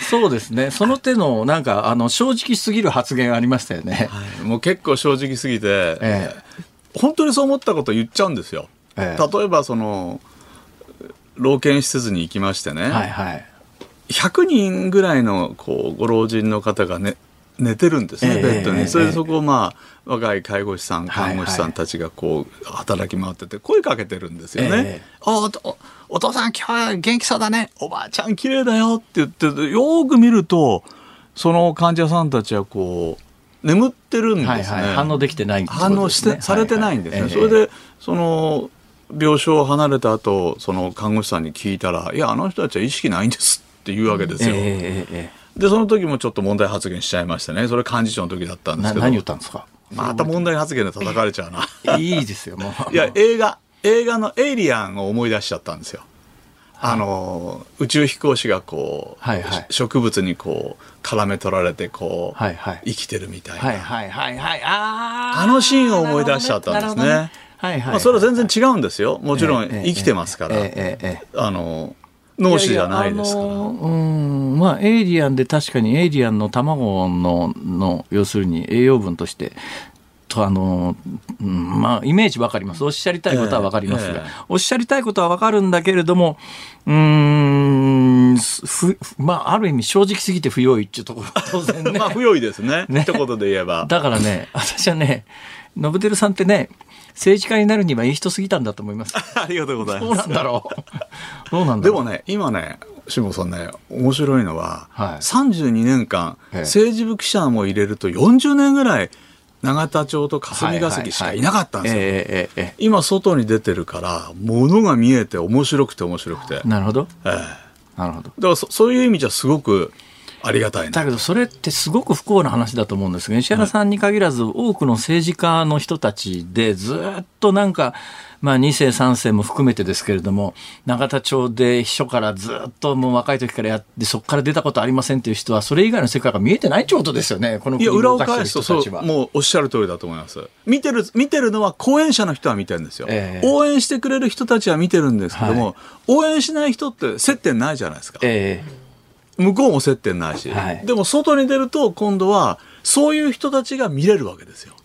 そうですね。その手の、なんか、あの、正直すぎる発言ありましたよね。はい、もう結構正直すぎて、ええ、本当にそう思ったこと言っちゃうんですよ。ええ、例えば、その、老犬施設に行きましてね。はいはい。100人ぐらいのこうご老人の方がね寝てるんですね、ベッドに。それでそこをまあ、若い介護士さん、看護師さんたちがこう、働き回ってて、声かけてるんですよね。おお父さん今日は元気そうだね。おばあちゃん綺麗だよって言って、よく見ると、その患者さんたちはこう、眠ってるんですね。はいはい、反応できてない、ね、反応して、されてないんですね。はいはい、それで、その、病床を離れた後、その看護師さんに聞いたら、いや、あの人たちは意識ないんですって言うわけですよ。えーえーで、その時もちょっと問題発言しちゃいましたね。それ幹事長の時だったんですけど。何言ったんですか？また問題発言で叩かれちゃうな。いいですよ、もう。いや、映画、映画のエイリアンを思い出しちゃったんですよ。あの、宇宙飛行士がこう、はいはい、植物にこう、絡め取られてこう、はいはい、生きてるみたいな。はいはいはいはい。ああのシーンを思い出しちゃったんですね。ねはいはい、まあ、それは全然違うんですよ。もちろん生きてますから。あの、脳死じゃないですから。いやいやうん。まあエイリアンで確かにエイリアンの卵のの要するに栄養分としてとあの、うん、まあイメージわかります。おっしゃりたいことはわかりますが、えーえ。ー、おっしゃりたいことはわかるんだけれどもうんふまあある意味正直すぎて不用意っていうところは当然ね。まあ不用意ですね。ね。一言で言えば。だからね私はねノブテルさんってね政治家になるにはいい人すぎたんだと思います。ありがとうございます。そうなんだろう。そうなんでもね、今ね、志保さんね、面白いのは、はい、32年間、政治部記者も入れると40年ぐらい、永田町と霞が関しかいなかったんですよ。今外に出てるから、ものが見えて面白くて面白くて。なるほど。ええ、なるほど。だからそそういう意味じゃすごく、ありがたい、ね、だけどそれってすごく不幸な話だと思うんですが石原さんに限らず多くの政治家の人たちでずっとなんかまあ、2世3世も含めてですけれども永田町で秘書からずっともう若い時からやってそこから出たことありませんっていう人はそれ以外の世界が見えてないってことですよねこのいや裏を返すとそうもうおっしゃる通りだと思います。見てる見てるのは講演者の人は見てるんですよ、えー、応援してくれる人たちは見てるんですけども、はい、応援しない人って接点ないじゃないですか。えー向こうも接点ないし、はい、でも外に出ると今度はそういう人たちが見れるわけですよ。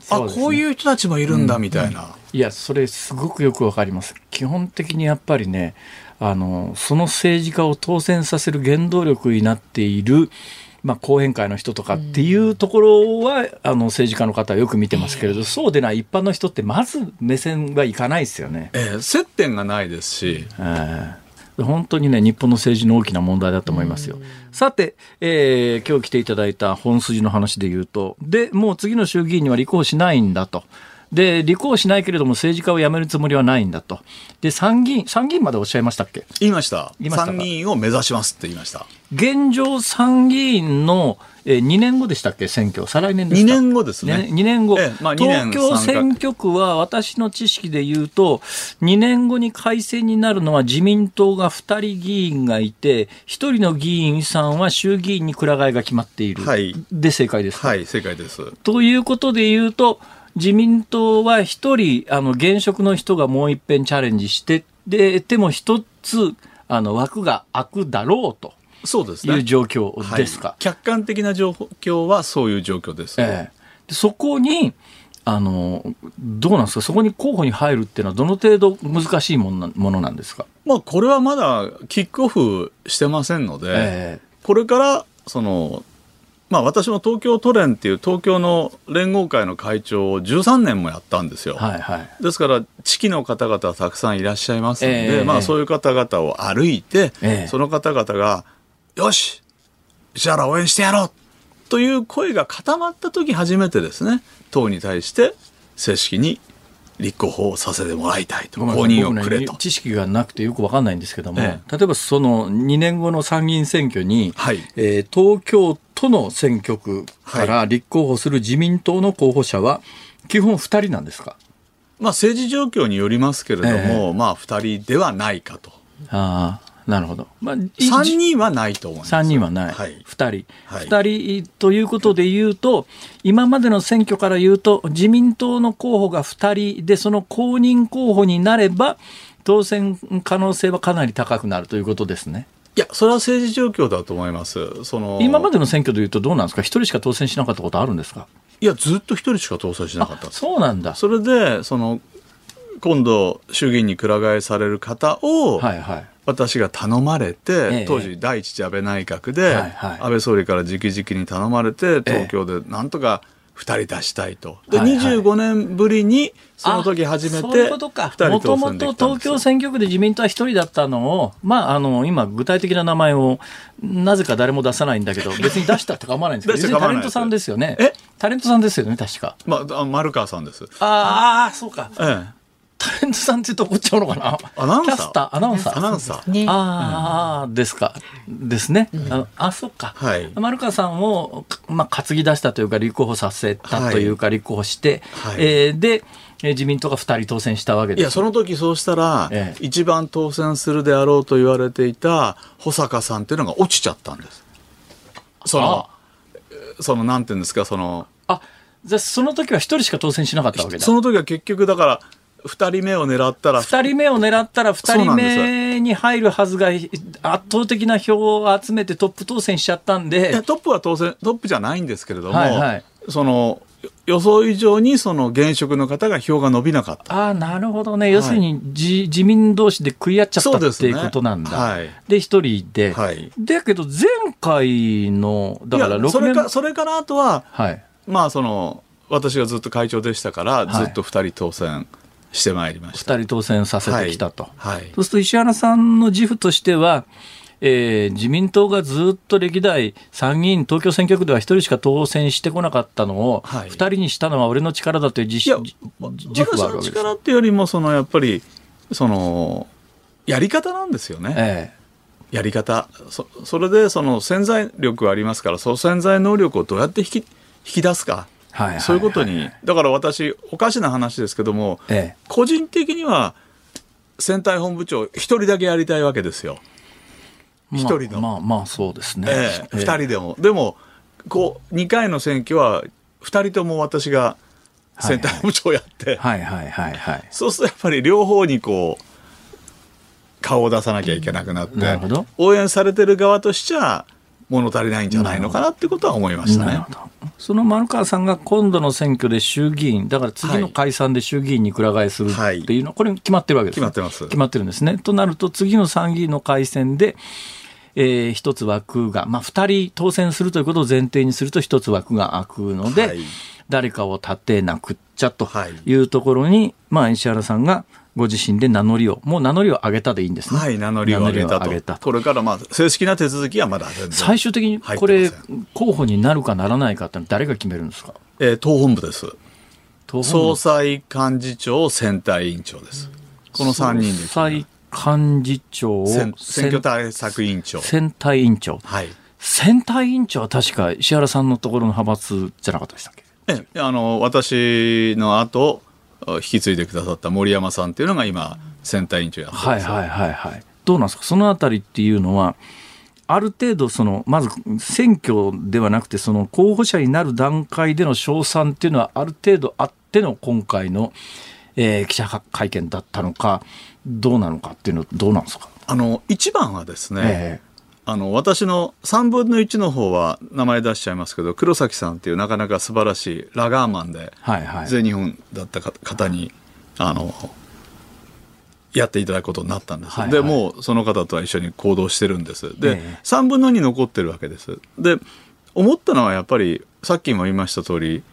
すね、あこういう人たちもいるんだみたいな、うん。うん、いやそれすごくよくわかります。基本的にやっぱりねあのその政治家を当選させる原動力になっているまあ、後援会の人とかっていうところは、うん、あの政治家の方はよく見てますけれど、そうでない一般の人ってまず目線はいかないですよね。えー、接点がないですし、えー、本当にね、日本の政治の大きな問題だと思いますよ。さて、えー、今日来ていただいた本筋の話で言うと、で、もう次の衆議院には立候補しないんだと。で、立候補しないけれども政治家を辞めるつもりはないんだと。で、参議院、参議院までおっしゃいましたっけ？言いました。した参議院を目指しますって言いました。現状参議院のえー、2年後でしたっけ、選挙、再来年ですか2年後ですね。2年後、えまあ、東京選挙区は私の知識で言うと、2年後に改選になるのは自民党が2人議員がいて、1人の議員さんは衆議院にくら替えが決まっている、はい、で正解ですはい、正解です。ということで言うと、自民党は1人、あの現職の人がもう一遍チャレンジして、ででも一つあの枠が空くだろうと。そうですね。いう状況ですか、はい、客観的な状況はそういう状況です、ええ、そこに、あのどうなんですか、そこに候補に入るっていうのは、どの程度難しいものなものなんですか、まあ、これはまだキックオフしてませんので、えー、これからその、まあ、私も東京都連っていう東京の連合会の会長を13年もやったんですよ。はいはい、ですから、地域の方々はたくさんいらっしゃいますので、えー、まあ、そういう方々を歩いて、えー、その方々が、よし石原応援してやろうという声が固まった時初めてですね党に対して正式に立候補させてもらいたいと、公認をくれと、ね、知識がなくてよく分かんないんですけども、ええ、例えばその2年後の参議院選挙に、はい、えー、東京都の選挙区から立候補する自民党の候補者は、基本2人なんですか、まあ、政治状況によりますけれども、え、まあ、2人ではないかと。あなるほど。まあ、3人はないと思います。3人はない。はい、2人。はい、2人ということで言うと、今までの選挙から言うと、自民党の候補が2人で、その公認候補になれば、当選可能性はかなり高くなるということですね。いや、それは政治状況だと思います。その今までの選挙でいうとどうなんですか、1人しか当選しなかったことあるんですか？いや、ずっと1人しか当選しなかったそうなんだ。それで、その、今度、衆議院にくら替えされる方を、はいはい、私が頼まれて、当時第一次安倍内閣で、安倍総理から直々に頼まれて、東京でなんとか2人出したいと。で、25年ぶりに、その時初めて、2人当選できたんですもともと東京選挙区で自民党は1人だったのを、まあ、あの、今、具体的な名前を、なぜか誰も出さないんだけど、別に出したって構わないんですけど、タレントさんですよね。え？タレントさんですよね、確か。まあ、丸川さんです。ああ、そうか。ええ。タレントさんって言うと怒っちゃうのかな？アナウンサー？キャスター？アナウンサー。アナウンサー、ね、ああ、うん、ですか。ですね、うん、ああそっか、はい、丸川さんを、まあ、担ぎ出したというか立候補させたというか、立候補して、はい、えー、で自民党が2人当選したわけです。いやその時そうしたら、ええ、一番当選するであろうと言われていた保坂さんっていうのが落ちちゃったんです。そのそのなんていうんですかそのあじゃその時は1人しか当選しなかったわけだ。その時は結局だから2人目を狙ったら。2人目を狙ったら2人目に入るはずが圧倒的な票を集めてトップ当選しちゃったんで。トップは当選トップじゃないんですけれども、はいはい、その予想以上にその現職の方が票が伸びなかった。あなるほどね、はい、要するに自自民同士で食い合っちゃったっていうことなんだ、はい、一人で、はい、だけど前回のだから6年それかそれからあとは、はい、まあその私がずっと会長でしたからずっと2人当選、してまいりました。2人当選させてきたと、はい。はい、そうすると石原さんの自負としては、えー、自民党がずっと歴代参議院東京選挙区では1人しか当選してこなかったのを、はい、2人にしたのは俺の力だという自自負はあるわけです。力っていうよりもそのやっぱりそのやり方なんですよね。ええ。やり方。そそれでその潜在力がありますからその潜在能力をどうやって引き引き出すか。はいそういうことにだから私おかしな話ですけども、ええ、個人的には選対本部長一人だけやりたいわけですよ。一、まあ、人の。まあまあそうですね。ええ、2人でも。でもこう2回の選挙は2人とも私が選対本部長やって、はいはいはいはい、そうするとやっぱり両方にこう顔を出さなきゃいけなくなって、応援されてる側としちゃ物足りないんじゃないのかなってことは思いましたね。その丸川さんが今度の選挙で衆議院、だから次の解散で衆議院にくら替えするっていうのは、これ決まってるわけです、決まってます。決まってるんですね。となると、次の参議院の改選で、えー、一つ枠が、まあ、二人当選するということを前提にすると一つ枠が空くので、はい、誰かを立てなくっちゃというところに、はい、まあ、石原さんがご自身で名乗りを、もう名乗りを上げたでいいんですね。はい、名乗りを上げたと。たこれからまあ正式な手続きはまだ最終的にこれ、候補になるかならないかって誰が決めるんですか？えー、党本部です。総裁幹事長、選対委員長です。この3人で。総裁幹事長選挙対策委員長。選対委員長。はい。選対委員長は確か石原さんのところの派閥じゃなかったでしたっけ？ええ、あの、私の後、引き継いでくださった森山さんっていうのが今選対委員長やってはいはいはいはい。どうなんですか？そのあたりっていうのはある程度そのまず選挙ではなくてその候補者になる段階での賞賛っていうのはある程度あっての今回の、えー、記者会見だったのかどうなのかっていうのはどうなんですか？あの一番はですね、えーあの私の3分の1の方は名前出しちゃいますけど黒崎さんっていうなかなか素晴らしいラガーマンで、はいはい、全日本だった方にあのやっていただくことになったんです、はいはい、でもうその方とは一緒に行動してるんです。で、えー、3分の2残ってるわけです。で思ったのはやっぱりさっきも言いました通り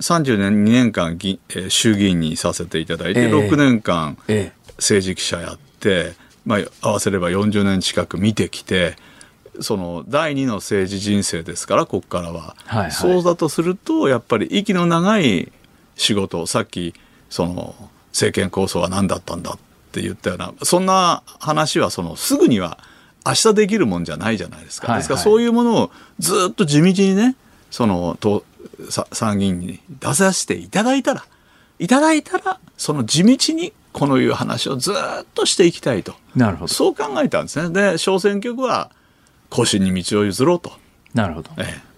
32年間議、えー、衆議院にさせていただいて、えー、6年間政治記者やって、まあ、合わせれば40年近く見てきてその第二の政治人生ですからここからは、はいはい、そうだとするとやっぱり息の長い仕事さっきその政権構想は何だったんだって言ったようなそんな話はそのすぐには明日できるもんじゃないじゃないですか、はいはい、ですからそういうものをずっと地道にねそのと参議院に出させていただいたらいただいたらその地道にこのいう話をずっとしていきたいと。なるほど。そう考えたんですね。で小選挙区は更新に道を譲ろうと。なるほど、ええ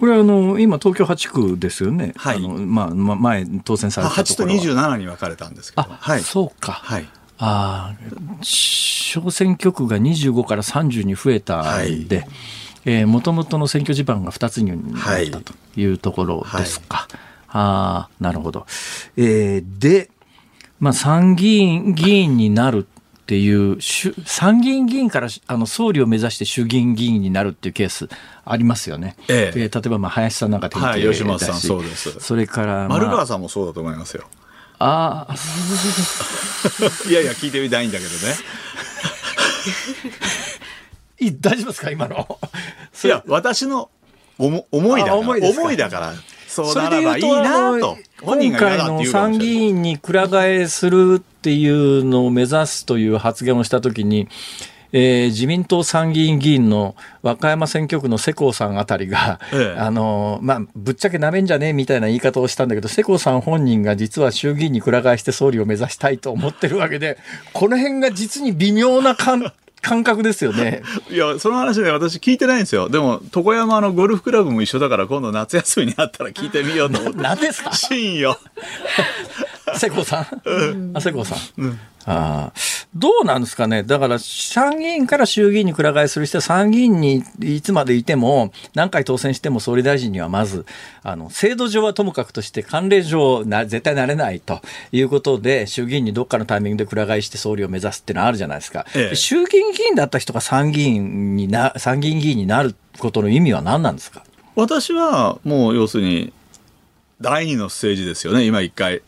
これはあの今東京8区ですよね。はい。あのまあまあ前当選されたところは。8と27に分かれたんですけど。はい。そうか。はい。ああ小選挙区が25から30に増えたんで、はいえー、元々の選挙地盤が2つになったというところですか。はい、ああなるほど。えー、で、まあ、参議院議員になるっていう参議院議員からあの総理を目指して衆議院議員になるっていうケースありますよね。ええ、例えばまあ林さんなんか典型だし、はい、吉松さんそうです。それから、まあ、丸川さんもそうだと思いますよ。ああ。いやいや聞いてみたいんだけどね。いい大丈夫ですか今の？いや私の思思いだから思いだから。そうならばいいなと。今回の参議院にくら替えするっていうのを目指すという発言をしたときに、えー、自民党参議院議員の和歌山選挙区の世耕さんあたりが、ええ、あのまあ、ぶっちゃけなめんじゃねえみたいな言い方をしたんだけど世耕さん本人が実は衆議院にくら替えして総理を目指したいと思ってるわけでこの辺が実に微妙な感感覚ですよね。いや、その話ね、私聞いてないんですよ。でも、床山のゴルフクラブも一緒だから、今度夏休みにあったら聞いてみようと思って。何ですか？真よ。瀬古さん、うん、あ、瀬古さん。うん。あどうなんですかね、だから参議院から衆議院にくら替えする人は参議院にいつまでいても、何回当選しても総理大臣にはまず、あの制度上はともかくとして、慣例上な、絶対なれないということで、衆議院にどっかのタイミングでくら替えして総理を目指すっていうのはあるじゃないですか、ええ、衆議院議員だった人が参議院にな参議院議員になることの意味は何なんですか？私はもう要するに、第二の政治ですよね、今一回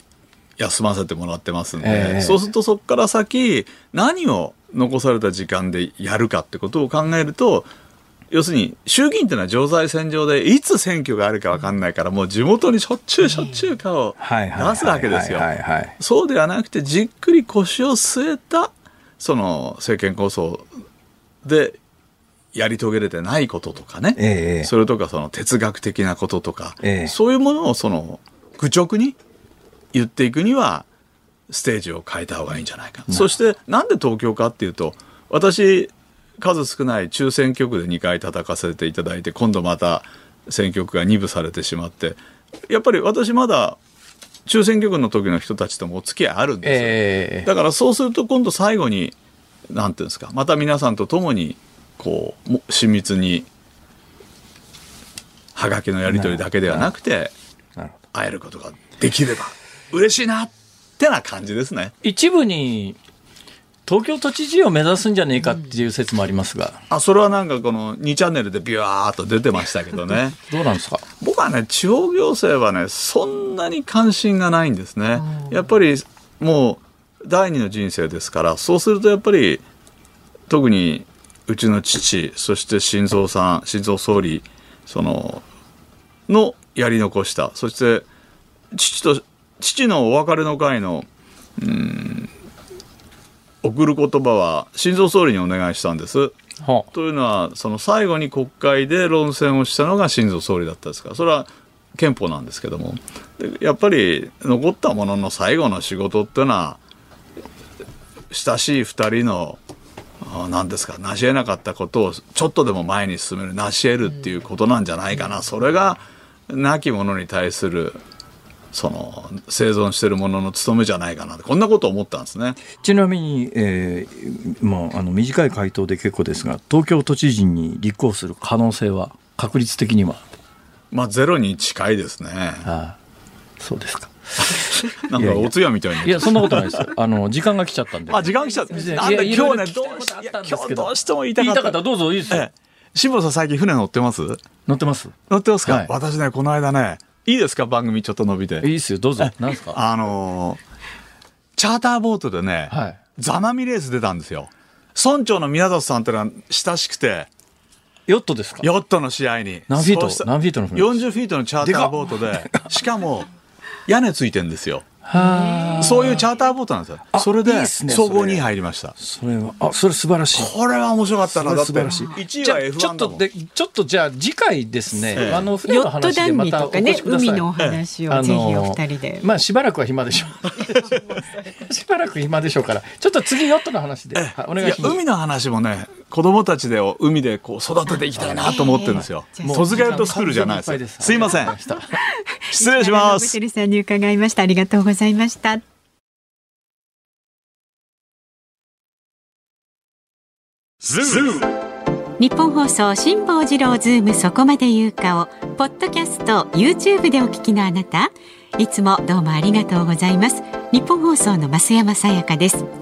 休ませてもらってますんで、えー、そうするとそこから先何を残された時間でやるかってことを考えると要するに衆議院っていうのは常在戦場でいつ選挙があるか分かんないからもう地元にしょっちゅうしょっちゅう顔を出すわけですよ。そうではなくてじっくり腰を据えたその政権構想でやり遂げれてないこととかね、えー、それとかその哲学的なこととか、えー、そういうものをその愚直に言っていくにはステージを変えた方がいいんじゃないか、そしてなんで東京かっていうと私数少ない中選挙区で2回叩かせていただいて今度また選挙区が2部されてしまってやっぱり私まだ中選挙区の時の人たちともお付き合いあるんですよ、えー、だからそうすると今度最後になんていうんですかまた皆さんと共にこう親密にはがきのやり取りだけではなくて会えることができれば嬉しいなってな感じですね。一部に東京都知事を目指すんじゃねえかっていう説もありますが、あそれはなんかこの2チャンネルでビュワーっと出てましたけどね。どうなんですか？僕はね地方行政はねそんなに関心がないんですね。やっぱりもう第二の人生ですからそうするとやっぱり特にうちの父そして心臓さん心臓総理そののやり残したそして父と父のお別れの会のうん送る言葉は心臓総理にお願いしたんです。はあ、というのはその最後に国会で論戦をしたのが心臓総理だったですか。らそれは憲法なんですけども。やっぱり残ったものの最後の仕事っていうのは親しい2人の何ですか成し得なかったことをちょっとでも前に進める成し得るっていうことなんじゃないかな。それが亡き者に対するその生存しているものの務めじゃないかなこんなことを思ったんですねちなみに、えーまあ、あの短い回答で結構ですが東京都知事に立候補する可能性は確率的には？まあゼロに近いですねああそうですか なんかお通夜みたいに。いや、そんなことないですよ。あの、時間が来ちゃったんで。あ、時間来ちゃった。なんだ、今日ね、どうし、今日どうしても言いたかった。言いたかったどうぞいいですよ。辛坊さん最近船乗ってます？乗ってます。乗ってますか、はい、私ね、この間ね、いいですか番組ちょっと伸びて。いいですよ、どうぞ。何ですか？あのー、チャーターボートでね、はい、ザナミレース出たんですよ。村長の宮里さんってのは親しくて、ヨットですか？ヨットの試合に。何フィート？何フィートの船 ?40 フィートのチャーターボートで、しかも、屋根ついてんですよ。そういうチャーターボートなんですよ。それで総合に入りました。それはあそれ素晴らしい。これは面白かったな。素晴らしい。1位は F1 ちょっとでちょっとじゃあ次回ですね。あの船の話でまたお越しください。海の話をぜひお二人で。まあしばらくは暇でしょう。しばらく暇でしょうから。ちょっと次ヨットの話でお願いします。海の話もね子供たちで海でこう育てていきたいなと思ってるんですよ。戸塚ヨットスクールじゃないです。すいません。失礼します。ベテルさんに伺いました。ありがとうございました。日本放送辛坊治郎ズームそこまで言うかをポッドキャスト YouTube でお聞きのあなたいつもどうもありがとうございますニッポン放送の増山さやかです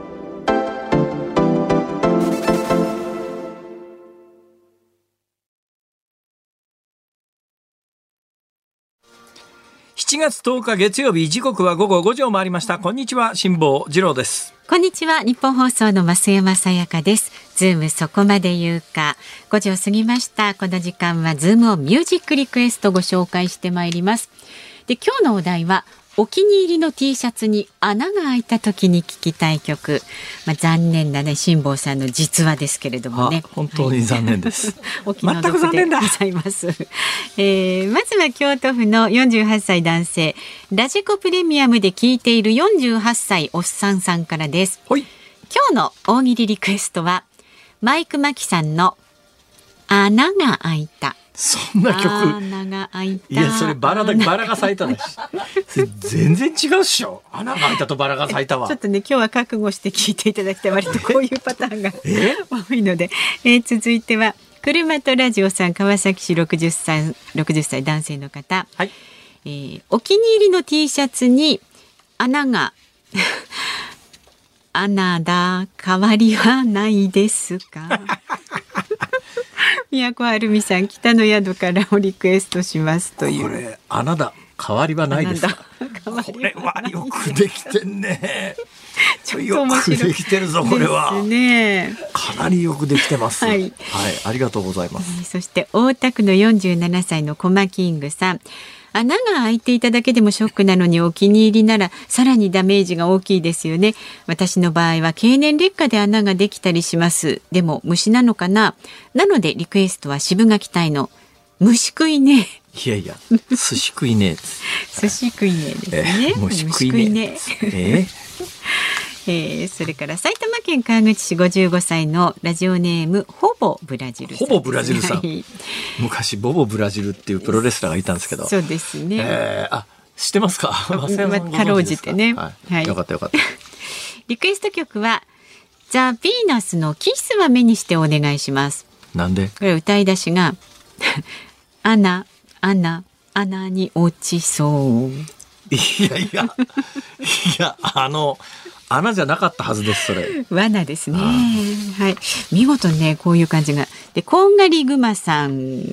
7月10日月曜日時刻は午後5時を回りました。こんにちは辛坊治郎です。こんにちはニッポン放送の増山さやかです。ズームそこまで言うか。5時を過ぎました。この時間はズームオンミュージックリクエストご紹介してまいります。で今日のお題はお気に入りの T シャツに穴が開いた時に聴きたい曲、まあ、残念なね辛坊さんの実話ですけれどもね。本当に残念です、はい、全く残念だございます、えー、まずは京都府の48歳男性。ラジコプレミアムで聴いている48歳おっさんさんからです。今日の大喜利リクエストはマイクマキさんの穴が開いたそんな曲。いやそれバラだバラが咲いただし全然違うっしょ。穴が開いたとバラが咲いたわ。ちょっとね今日は覚悟して聞いていただきたい割とこういうパターンが多いので、えー、続いては車とラジオさん川崎市60歳60歳男性の方、はい、えー、お気に入りの T シャツに穴が 穴だ変わりはないですか？宮古はるみさん北の宿からをリクエストしますという。これ穴だ変わりはないですか？これはよくできてんね。ちょっと面白い。できてるぞこれは、ね、かなりよくできてます。はい、はい、ありがとうございます、そして大田区の47歳のコマキングさん穴が開いていただけでもショックなのにお気に入りならさらにダメージが大きいですよね。私の場合は経年劣化で穴ができたりします。でも虫なのかな？なのでリクエストは渋垣隊の虫食いね。いやいや寿司食いね 寿司食いねですね、えー、虫食いね。えーえー、それから埼玉県川口市55歳のラジオネームほぼブラジルほぼブラジルさん、はい、昔ボボブラジルっていうプロレスラーがいたんですけど。そうですね、えー、あ知ってますか？かろうじてね、はい、はい、よかったよかった。リクエスト曲はザ・ヴィーナスのキスは目にしてお願いします。なんで？これ歌い出しが アナアナアナに落ちそう。いやいやいやあの穴じゃなかったはずですそれ。罠ですね。はい。見事ねこういう感じが。でこんがりぐまさん。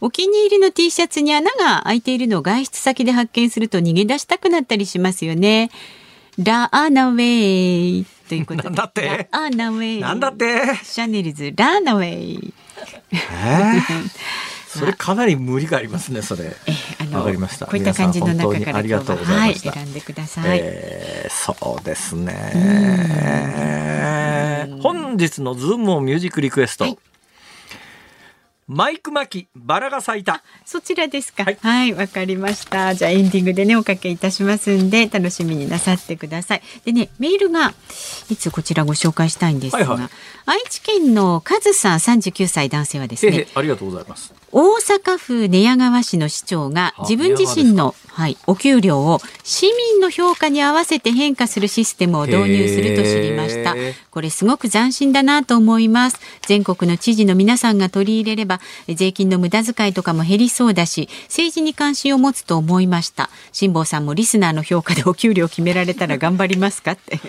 お気に入りの T シャツに穴が開いているのを外出先で発見すると逃げ出したくなったりしますよね。ラーナウェイということで。なんだって？ラーナウェイ。なんだって？シャネルズ、ラーナウェイ。えー、それかなり無理がありますね、それ。えあのわかりました。こういった感じの中からありがとうございましはい、選んでください。えー、そうですね。本日のズームオンミュージックリクエスト。はいマイク眞木バラが咲いたそちらですかはいわ、かりましたじゃあエンディングでねおかけいたしますんで楽しみになさってくださいでねメールがいつこちらご紹介したいんですが、はいはい、愛知県のカズさん39歳男性はですねありがとうございます。大阪府寝屋川市の市長が自分自身の、はい、お給料を市民の評価に合わせて変化するシステムを導入すると知りました。これすごく斬新だなと思います。全国の知事の皆さんが取り入れれば税金の無駄遣いとかも減りそうだし政治に関心を持つと思いました。辛坊さんもリスナーの評価でお給料決められたら頑張りますかって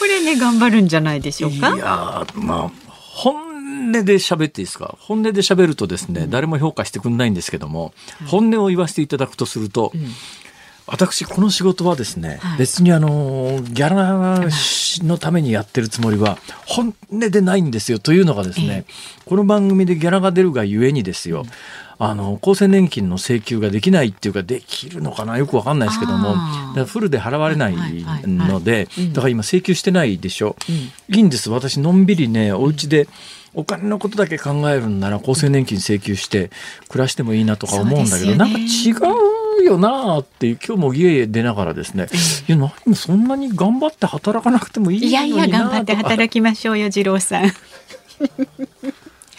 これね頑張るんじゃないでしょうか？いやまあ本音で喋っていいですか？本音で喋るとですね、うん、誰も評価してくんないんですけども、うん、本音を言わせていただくとすると、うん、私この仕事はですね、はい、別にあのギャラのためにやってるつもりは本音でないんですよというのがですね、この番組でギャラが出るがゆえにですよ、あの厚生年金の請求ができないっていうかできるのかな？よくわかんないですけども。フルで払われないのでだから今請求してないでしょ、うん、いいんです。私のんびりねお家でお金のことだけ考えるんなら厚生年金請求して暮らしてもいいなとか思うんだけど、ね、なんか違うよなって今日も家出ながらですね、いや何そんなに頑張って働かなくてもいいのにないやいや頑張って働きましょうよ次郎さん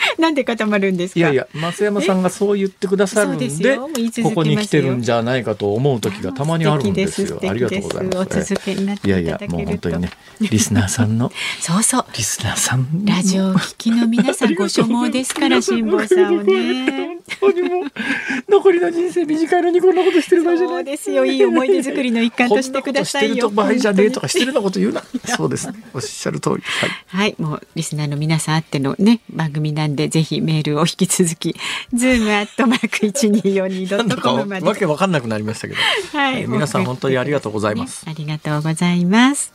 なんで固まるんですいやいや増山さんがそう言ってくださるんでここに来てるんじゃないかと思う時がたまにあるんですよ。ありがとうございます、ね、いやいやもう本当にねリスナーさんのそうそう。リスナーさん。ラジオ聞きの皆さんご所望ですから辛坊さんをね。本当にも残りの人生短いのにこんなことしてる場合じゃない。ですよいい思い出作りの一環としてくださいよ場合じゃねえとかしてるのこと言うな。そうですね。おっしゃる通り。はい、はい、もうリスナーの皆さんあってのね番組なんでぜひメールを引き続きズームアットマーク一二四二ドットコムまで。わけわかんなくなりましたけど、はい、皆さん本当にありがとうございます、ね、ありがとうございます。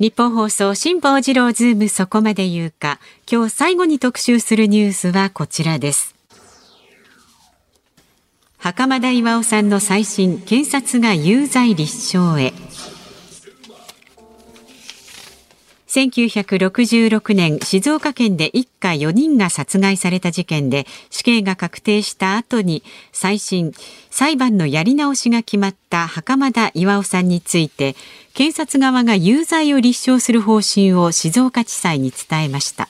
日本放送辛坊治郎ズームそこまで言うか。今日最後に特集するニュースはこちらです。袴田巌さんの再審検察が有罪立証へ1966年静岡県で一家4人が殺害された事件で死刑が確定した後に再審裁判のやり直しが決まった袴田巌さんについて検察側が有罪を立証する方針を静岡地裁に伝えました。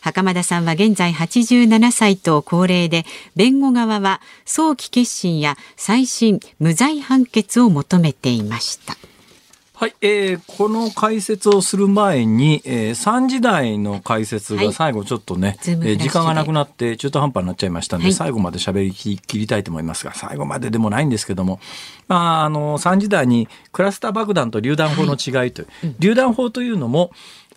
袴田さんは現在87歳と高齢で弁護側は早期結審や再審無罪判決を求めていました。はい、えー、この解説をする前に、えー、3時台の解説が最後ちょっとね、はい、えー、時間がなくなって中途半端になっちゃいましたんで、はい、最後まで喋り切りたいと思いますが、最後まででもないんですけども、まあ、あの、3時台にクラスター爆弾と榴弾砲の違いという、はい、榴弾砲というのも、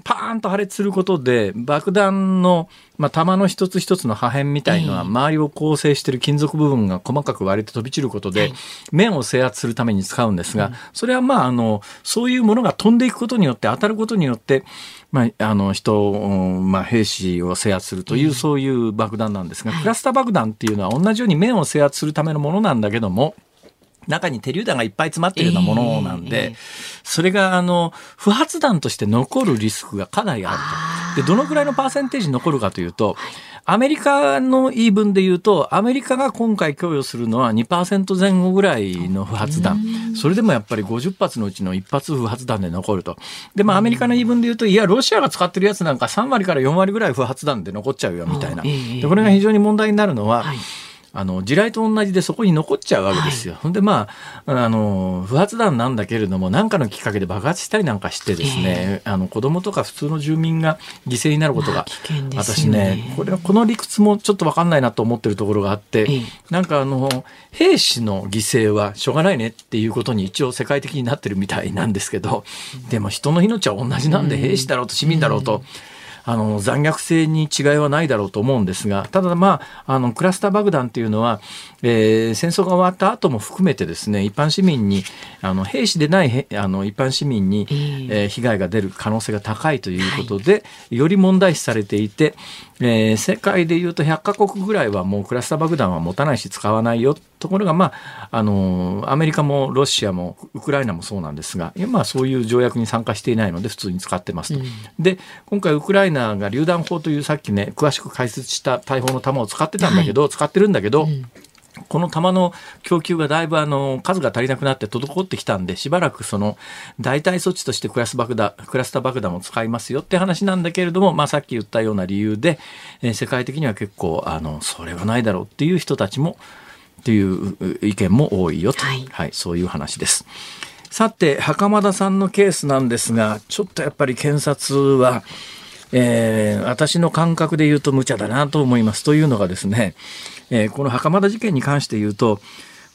パーンと破裂することで爆弾の、まあ、弾の一つ一つの破片みたいのは周りを構成している金属部分が細かく割れて飛び散ることで面を制圧するために使うんですが、それはまああのそういうものが飛んでいくことによって当たることによって、まあ、あの人、まあ、兵士を制圧するというそういう爆弾なんですが、クラスター爆弾っていうのは同じように面を制圧するためのものなんだけども中に手榴弾がいっぱい詰まっているようなものなんで、えー、それがあの不発弾として残るリスクがかなりあると。でどのくらいのパーセンテージ残るかというと、アメリカの言い分で言うと、アメリカが今回供与するのは2%前後ぐらいの不発弾。それでもやっぱり50発のうちの1発不発弾で残ると。で、まあアメリカの言い分で言うと、いや、ロシアが使ってるやつなんか3割から4割ぐらい不発弾で残っちゃうよみたいな。でこれが非常に問題になるのは、はいあの地雷と同じでそこに残っちゃうわけですよ。はい、でまああの不発弾なんだけれども何かのきっかけで爆発したりなんかしてですね、えー、あの子供とか普通の住民が犠牲になることが、まあね、私ねこれこの理屈もちょっと分かんないなと思ってるところがあって、えー、なんかあの兵士の犠牲はしょうがないねっていうことに一応世界的になってるみたいなんですけど、でも人の命は同じなんで、兵士だろうと市民だろうと。うんあの残虐性に違いはないだろうと思うんですがただまああのクラスター爆弾っていうのは、えー、戦争が終わった後も含めてですね一般市民にあの兵士でないあの一般市民に、えー、被害が出る可能性が高いということで、はい、より問題視されていてえー、世界でいうと100カ国ぐらいはもうクラスター爆弾は持たないし使わないよところが、まあ、あのアメリカもロシアもウクライナもそうなんですが今そういう条約に参加していないので普通に使ってますと。うん、で今回ウクライナが榴弾砲というさっきね詳しく解説した大砲の弾を使ってたんだけど、はい、使ってるんだけど、うんこの弾の供給がだいぶあの数が足りなくなって滞ってきたんで、しばらくその代替措置としてクラス爆弾、クラスター爆弾を使いますよって話なんだけれども、まあさっき言ったような理由で、えー、世界的には結構、あの、それはないだろうっていう人たちも、っていう意見も多いよと、はい、はい、そういう話です。さて、袴田さんのケースなんですが、ちょっとやっぱり検察は、えー、私の感覚で言うと無茶だなと思います。というのがですね、えー、この袴田事件に関して言うと、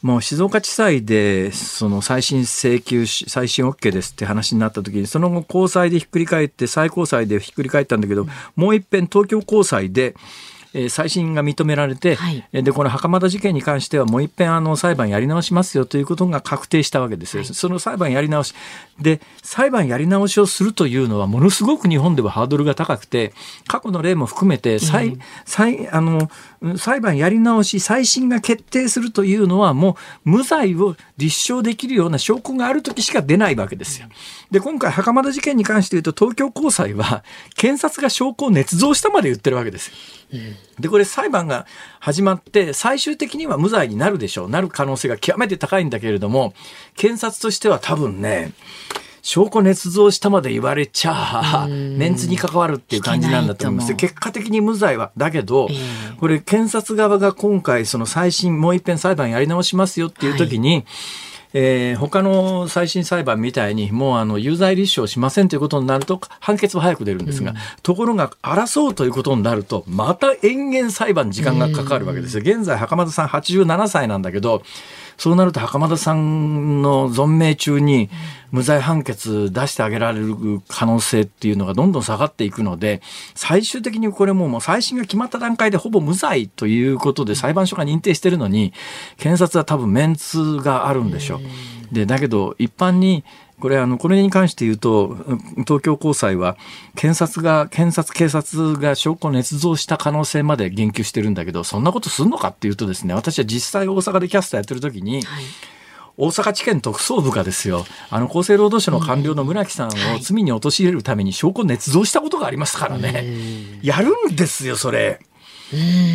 もう静岡地裁でその再審請求し、再審 OK ですって話になった時に、その後高裁でひっくり返って、最高裁でひっくり返ったんだけど、もう一遍東京高裁で、えー、再審が認められて、はい、でこの袴田事件に関してはもう一遍あの裁判やり直しますよということが確定したわけですよ、はい、その裁判やり直しで裁判やり直しをするというのはものすごく日本ではハードルが高くて過去の例も含めて再、うん、再あの裁判やり直し再審が決定するというのはもう無罪を立証できるような証拠がある時しか出ないわけですよ。で今回袴田事件に関して言うと東京高裁は検察が証拠を捏造したまで言ってるわけですよ。でこれ裁判が始まって最終的には無罪になるでしょうなる可能性が極めて高いんだけれども検察としては多分ね証拠捏造したまで言われちゃメンツに関わるっていう感じなんだと思います結果的に無罪はだけど、これ検察側が今回その再審もう一遍裁判やり直しますよっていう時に、はい。えー、他の再審裁判みたいにもうあの有罪立証しませんということになると判決は早く出るんですが、うん、ところが争うということになるとまた延々裁判時間がかかるわけですよ。現在袴田さん87歳なんだけどそうなると袴田さんの存命中に無罪判決出してあげられる可能性っていうのがどんどん下がっていくので、最終的にこれももう再審が決まった段階でほぼ無罪ということで裁判所が認定してるのに、検察は多分メンツがあるんでしょう。で、だけど一般にこれあのこれに関して言うと東京高裁は検察が検察警察が証拠を捏造した可能性まで言及してるんだけどそんなことすんのかっていうとですね私は実際大阪でキャスターやってる時に、はい大阪地検特捜部がですよ、あの厚生労働省の官僚の村木さんを罪に陥れるために証拠を捏造したことがありますからね。やるんですよ、それ。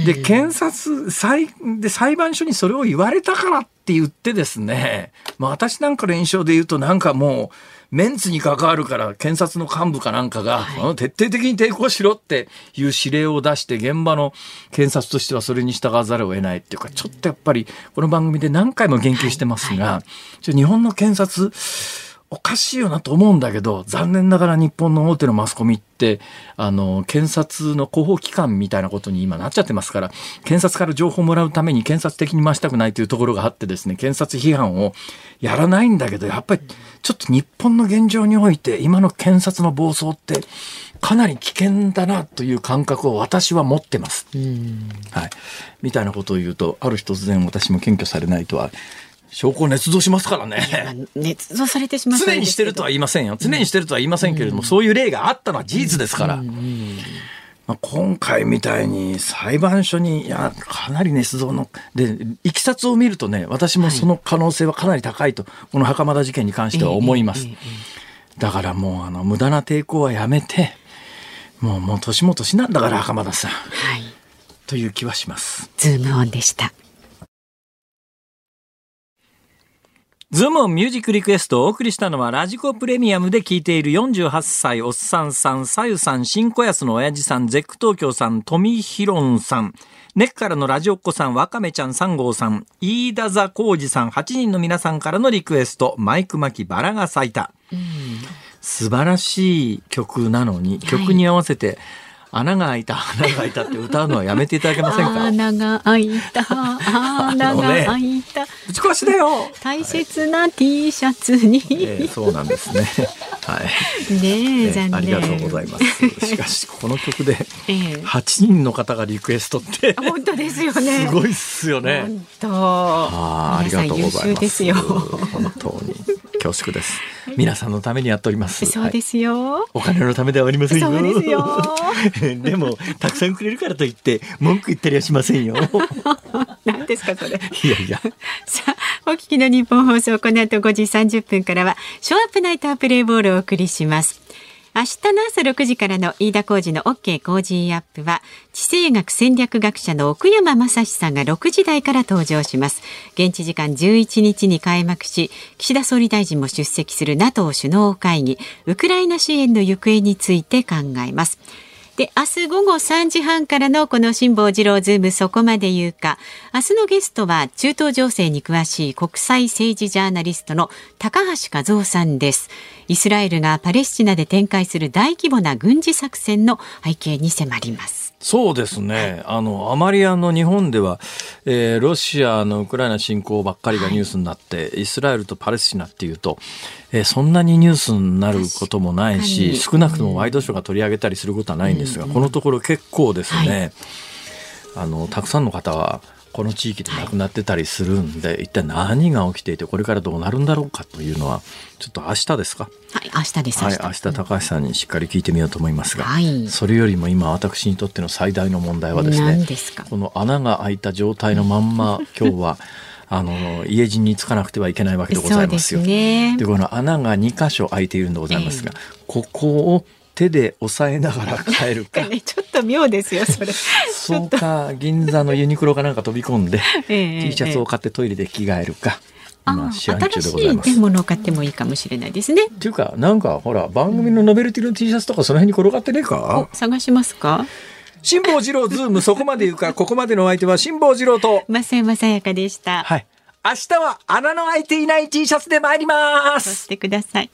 で、検察、裁、で、裁判所にそれを言われたからって言ってですね、まあ私なんかの印象で言うとなんかもう、メンツに関わるから検察の幹部かなんかが、はい、徹底的に抵抗しろっていう指令を出して現場の検察としてはそれに従わざるを得ないっていうかちょっとやっぱりこの番組で何回も言及してますが、はい、日本の検察おかしいよなと思うんだけど残念ながら日本の大手のマスコミってあの検察の広報機関みたいなことに今なっちゃってますから検察から情報をもらうために検察的に回したくないというところがあってですね検察批判をやらないんだけどやっぱりちょっと日本の現状において今の検察の暴走ってかなり危険だなという感覚を私は持ってます。はい、みたいなことを言うとある日突然私も検挙されないとは証拠捏造しますからね。捏造されてしまう。常にしてるとは言いませんよ。常にしてるとは言いませんけれども、うん、そういう例があったのは事実ですから。うんうんまあ、今回みたいに裁判所にいやかなり捏造のでいきさつを見るとね私もその可能性はかなり高いと、はい、この袴田事件に関しては思います、だからもうあの無駄な抵抗はやめてもうもう年も年なんだから袴田さん、はい、という気はします。ズームオンでしたズームミュージックリクエストをお送りしたのはラジコプレミアムで聴いている48歳おっさんさん、さゆさん、新小安の親父さん、ゼック東京さん、富ヒロンさん、ネックからのラジオっ子さん、わかめちゃん3号さん、飯田座浩二さん、8人の皆さんからのリクエスト、マイク眞木バラが咲いた。素晴らしい曲なのに、曲に合わせて、はい穴が開いた。穴が開いたって歌うのはやめていただけませんか？穴が開いた。穴が開いた、ね、打ち壊しだよ大切な T シャツに、えー、そうなんですね。はい。ねえ、残念。ありがとうございます。しかしこの曲で8人の方がリクエストって、本当ですよね。すごいっすよね。本当。あありがとうございます。本当に恐縮です。皆さんのためにやっております。そうですよ、はい、お金のためではありませんよ。そうですよ。でもたくさんくれるからといって文句言ったりはしませんよ。何ですかそれ。いやいや。さあお聞きの日本放送この後5時30分からはショーアップナイタープレイボールをお送りします。明日の朝6時からの飯田浩二の OK 工事アップは地政学戦略学者の奥山正史さんが6時台から登場します現地時間11日に開幕し岸田総理大臣も出席する NATO 首脳会議ウクライナ支援の行方について考えますで、明日午後3時半からのこの辛坊治郎ズームそこまで言うか。明日のゲストは中東情勢に詳しい国際政治ジャーナリストの高橋和夫さんです。イスラエルがパレスチナで展開する大規模な軍事作戦の背景に迫ります。そうですね。あの、あまりあの、日本では、えー、ロシアのウクライナ侵攻ばっかりがニュースになって、はい、イスラエルとパレスチナっていうと、えー、そんなにニュースになることもないし、少なくともワイドショーが取り上げたりすることはないんですが、うん、このところ結構ですね、はい、あの、たくさんの方は、この地域で亡くなってたりするんで、はい、一体何が起きていてこれからどうなるんだろうかというのはちょっと明日ですか？はい明日ですはい明日。高橋さんにしっかり聞いてみようと思いますが、はい、それよりも今私にとっての最大の問題はですねこの穴が開いた状態のまんま 今日はあの家路につかなくてはいけないわけでございますよ。で、ね、この穴が2箇所開いているんでございますが、えー、ここを手で押さえながら帰るか。ね、ちょっと妙ですよ、それ。そうか、銀座のユニクロかなんか飛び込んで、え T シャツを買ってトイレで着替えるか。今試案中でございます。新しいものを買ってもいいかもしれないですね。っていうか、なんかほら、番組のノベルティの T シャツとかその辺に転がってねえか？探しますか？辛坊治郎ズームそこまで言うか、ここまでのお相手は辛坊治郎と。増山さやかでした。はい。明日は穴の開いていない T シャツで参ります。そしてください。